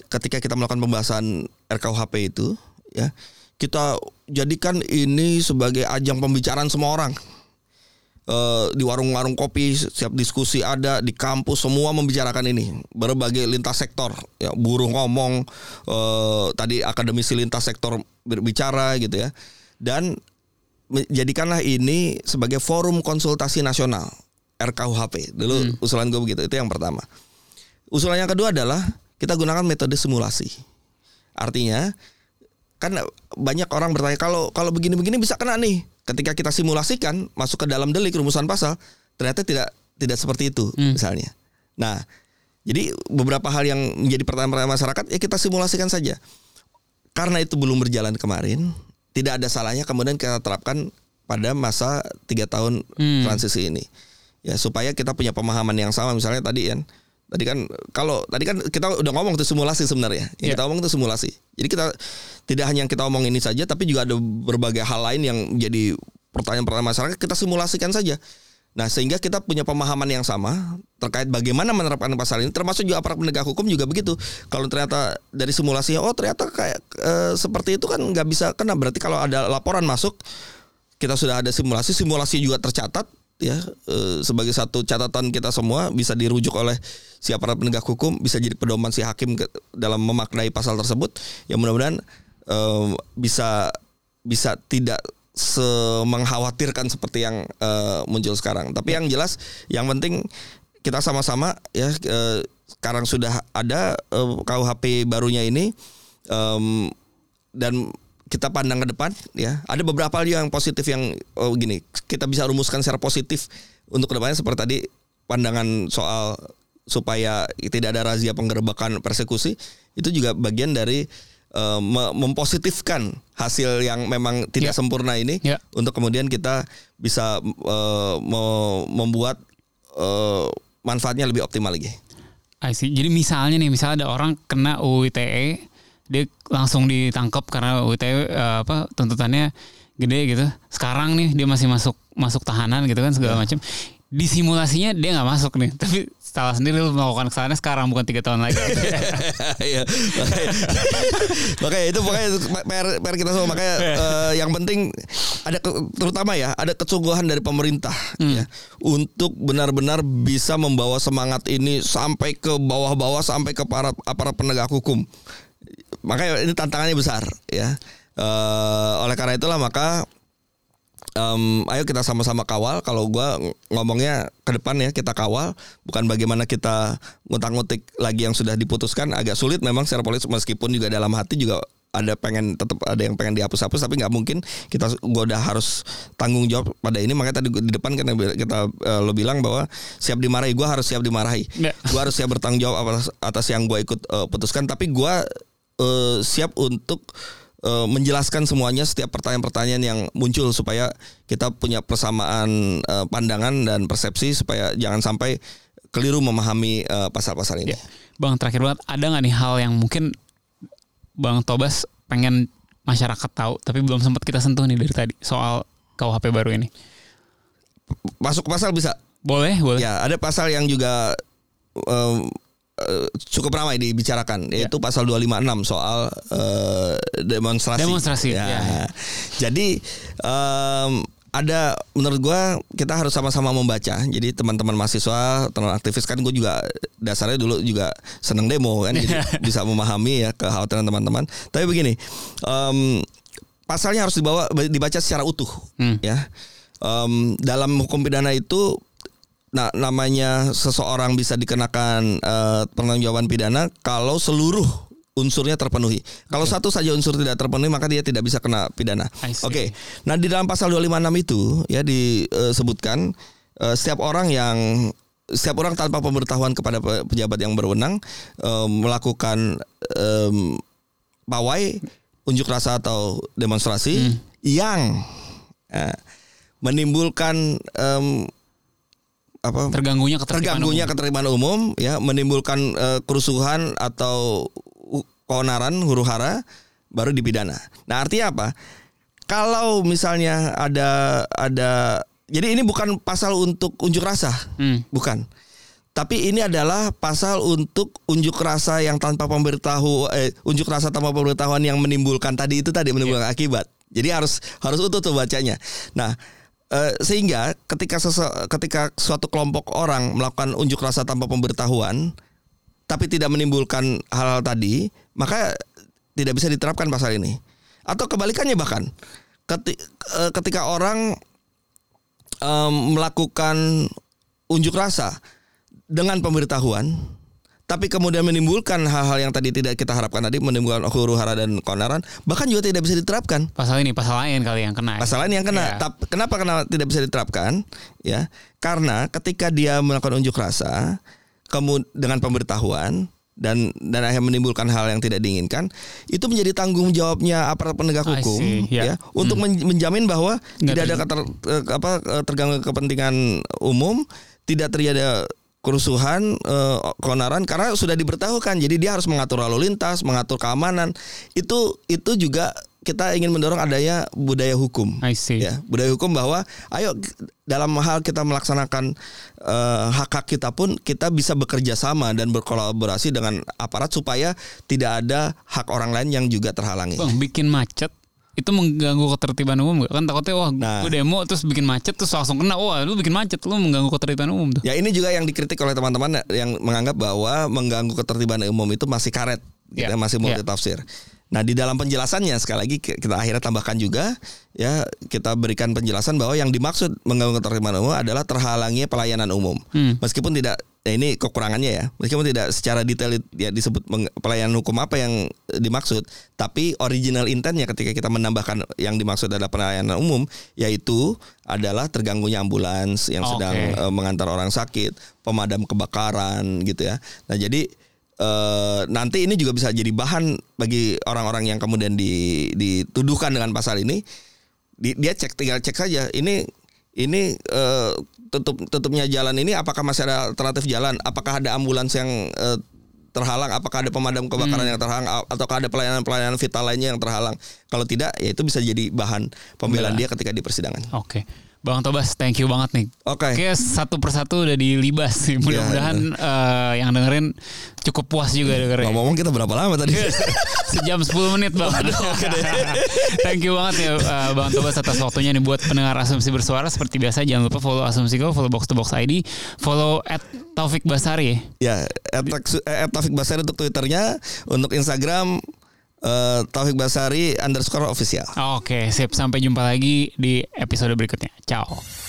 ketika kita melakukan pembahasan RKUHP itu, ya kita jadikan ini sebagai ajang pembicaraan semua orang. Eh, di warung-warung kopi siap diskusi ada di kampus semua membicarakan ini. Berbagai lintas sektor. Ya buruh ngomong eh, tadi akademisi lintas sektor berbicara gitu ya. Dan jadikanlah ini sebagai forum konsultasi nasional RKUHP dulu usulan gue begitu itu yang pertama. Usulan yang kedua adalah kita gunakan metode simulasi. Artinya kan banyak orang bertanya kalau kalau begini-begini bisa kena nih. Ketika kita simulasikan masuk ke dalam delik rumusan pasal, ternyata tidak tidak seperti itu misalnya. Nah, jadi beberapa hal yang menjadi pertanyaan-pertanyaan masyarakat ya kita simulasikan saja. Karena itu belum berjalan kemarin, tidak ada salahnya kemudian kita terapkan pada masa tiga tahun Hmm. transisi ini. Ya supaya kita punya pemahaman yang sama misalnya tadi kan Tadi kan kalau tadi kan kita udah ngomong itu simulasi sebenarnya. Yang Iya. kita omong itu simulasi. Jadi kita tidak hanya yang kita omong ini saja tapi juga ada berbagai hal lain yang jadi pertanyaan-pertanyaan masyarakat kita simulasikan saja. Nah, sehingga kita punya pemahaman yang sama terkait bagaimana menerapkan pasal ini termasuk juga aparat penegak hukum juga begitu. Kalau ternyata dari simulasinya oh ternyata kayak eh, seperti itu kan nggak bisa kena berarti kalau ada laporan masuk kita sudah ada simulasi, simulasi juga tercatat ya eh, sebagai satu catatan kita semua bisa dirujuk oleh si aparat penegak hukum bisa jadi pedoman si hakim dalam memaknai pasal tersebut. Ya mudah-mudahan eh, bisa bisa tidak semengkhawatirkan seperti yang eh, muncul sekarang. Tapi yang jelas yang penting kita sama-sama ya sekarang sudah ada KUHP barunya ini dan kita pandang ke depan ya ada beberapa hal yang positif yang oh, gini kita bisa rumuskan secara positif untuk ke depannya seperti tadi pandangan soal supaya tidak ada razia penggerbekan persekusi itu juga bagian dari me- mempositifkan hasil yang memang tidak Ya. sempurna ini Ya. untuk kemudian kita bisa me- membuat eh, manfaatnya lebih optimal lagi. I see. Jadi misalnya nih, misalnya ada orang kena UU ITE, dia langsung ditangkap karena UU ITE eh, apa tuntutannya gede gitu. Sekarang nih dia masih masuk masuk tahanan gitu kan segala macam. Di simulasinya dia nggak masuk nih, tapi salah sendiri lu melakukan kesalahannya sekarang bukan tiga tahun lagi. Iya, makanya, itu makanya PR, PR kita semua makanya eh, yang penting ada terutama ya ada kesungguhan dari pemerintah ya untuk benar-benar bisa membawa semangat ini sampai ke bawah-bawah sampai ke para aparat penegak hukum. Makanya ini tantangannya besar ya. Eh, oleh karena itulah maka Em, ayo kita sama-sama kawal. Kalau gua ng- ngomongnya ke depan ya kita kawal, bukan bagaimana kita ngutak-ngutik lagi yang sudah diputuskan. Agak sulit memang secara politik meskipun juga dalam hati juga ada pengen tetap ada yang pengen dihapus-hapus tapi nggak mungkin kita gua udah harus tanggung jawab pada ini makanya tadi di depan kan kita eh, lo bilang bahwa siap dimarahi gua harus siap dimarahi Ya. gua harus siap bertanggung jawab atas, atas yang gua ikut eh, putuskan tapi gua eh, siap untuk eh, menjelaskan semuanya setiap pertanyaan-pertanyaan yang muncul supaya kita punya persamaan eh, pandangan dan persepsi supaya jangan sampai keliru memahami pasal-pasal ini. Ya. Bang terakhir banget ada nggak nih hal yang mungkin Bang Tobas pengen masyarakat tahu tapi belum sempat kita sentuh nih dari tadi soal KUHP baru ini. Masuk ke pasal bisa. Boleh, boleh. Ya, ada pasal yang juga em, eh, cukup ramai dibicarakan yaitu pasal 256 soal eh, demonstrasi. Demonstrasi, Ya. ya, ya. Jadi em, ada menurut gua kita harus sama-sama membaca. Jadi teman-teman mahasiswa, teman aktivis kan gue juga dasarnya dulu juga seneng demo kan, jadi bisa memahami ya kekhawatiran teman-teman. Tapi begini, em, pasalnya harus dibawa dibaca secara utuh, Hmm. ya. Em, dalam hukum pidana itu Nah, namanya seseorang bisa dikenakan eh, pertanggungjawaban pidana kalau seluruh unsurnya terpenuhi. Kalau satu saja unsur tidak terpenuhi maka dia tidak bisa kena pidana. Oke. Nah, di dalam pasal 256 itu ya disebutkan eh, setiap orang yang setiap orang tanpa pemberitahuan kepada pe- pejabat yang berwenang eh, melakukan em, pawai, unjuk rasa atau demonstrasi yang eh, menimbulkan em, apa Terganggunya ketertiban terganggunya umum. ketertiban umum ya menimbulkan eh, kerusuhan atau keonaran huru hara baru dipidana. Nah artinya apa? Kalau misalnya ada ada jadi ini bukan pasal untuk unjuk rasa, Hmm. bukan. Tapi ini adalah pasal untuk unjuk rasa yang tanpa pemberitahu eh, unjuk rasa tanpa pemberitahuan yang menimbulkan tadi itu tadi menimbulkan akibat. Jadi harus harus utuh tuh bacanya. Nah, eh, sehingga ketika ketika suatu kelompok orang melakukan unjuk rasa tanpa pemberitahuan tapi tidak menimbulkan hal-hal tadi, maka tidak bisa diterapkan pasal ini. Atau kebalikannya bahkan keti- eh, ketika orang em, melakukan unjuk rasa dengan pemberitahuan tapi kemudian menimbulkan hal-hal yang tadi tidak kita harapkan tadi menimbulkan huru hara dan keonaran bahkan juga tidak bisa diterapkan Pasal ini, pasal lain kali yang kena. ya? pasal lain yang kena. Tap- kenapa kenapa tidak bisa diterapkan ya karena ketika dia melakukan unjuk rasa kemudian dengan pemberitahuan dan dan akhirnya menimbulkan hal yang tidak diinginkan itu menjadi tanggung jawabnya aparat penegak hukum see, ya. ya untuk men- menjamin bahwa Nggak tidak ada keter, eh, apa eh, terganggu kepentingan umum tidak terjadi kerusuhan eh, keonaran karena sudah diberitahukan. Jadi dia harus mengatur lalu lintas mengatur keamanan. Itu itu juga kita ingin mendorong adanya budaya hukum. I see. ya budaya hukum bahwa ayo dalam hal kita melaksanakan eh, hak hak kita pun kita bisa bekerja sama dan berkolaborasi dengan aparat supaya tidak ada hak orang lain yang juga terhalangi. Bang, bikin macet itu mengganggu ketertiban umum gak? Kan takutnya wah Nah. gue demo terus bikin macet terus langsung kena wah lu bikin macet lu mengganggu ketertiban umum tuh. Ya ini juga yang dikritik oleh teman-teman yang menganggap bahwa mengganggu ketertiban umum itu masih karet, gitu Ya, ya, masih multi ya. tafsir. Nah di dalam penjelasannya sekali lagi ki- kita akhirnya tambahkan juga ya kita berikan penjelasan bahwa yang dimaksud mengganggu ketertiban umum adalah terhalangnya pelayanan umum. Hmm. Meskipun tidak ya ini kekurangannya ya, meskipun tidak secara detail ya disebut pelayanan hukum apa yang eh, dimaksud, tapi original intentnya ketika kita menambahkan yang dimaksud adalah pelayanan umum yaitu adalah terganggunya ambulans yang sedang eh, mengantar orang sakit, pemadam kebakaran gitu ya. Nah, jadi eh, nanti ini juga bisa jadi bahan bagi orang-orang yang kemudian di- dituduhkan dengan pasal ini. Di- dia cek tinggal cek saja ini ini eh, tutup tutupnya jalan ini apakah masih ada alternatif jalan? Apakah ada ambulans yang eh, terhalang? Apakah ada pemadam kebakaran yang terhalang? Ataukah ada pelayanan-pelayanan vital lainnya yang terhalang? Kalau tidak, ya itu bisa jadi bahan pembelaan dia ketika di persidangan. Oke. Bang Tobas, thank you banget nih. Oke. Oke, satu persatu udah dilibas sih. Mudah-mudahan eh, yang dengerin cukup puas juga dengerin. Ngomong-ngomong kita berapa lama tadi? Sejam 10 menit bang. Thank you banget ya uh, Bang Tobas atas waktunya nih buat pendengar Asumsi Bersuara. Seperti biasa jangan lupa follow Asumsi Go, follow Box to Box ID, follow at Taufik Basari ya. Ya, at, at Taufik Basari untuk Twitternya, untuk Instagram eh, Taufik Basari underscore official. Oke, sip. Sampai jumpa lagi di episode berikutnya. Ciao.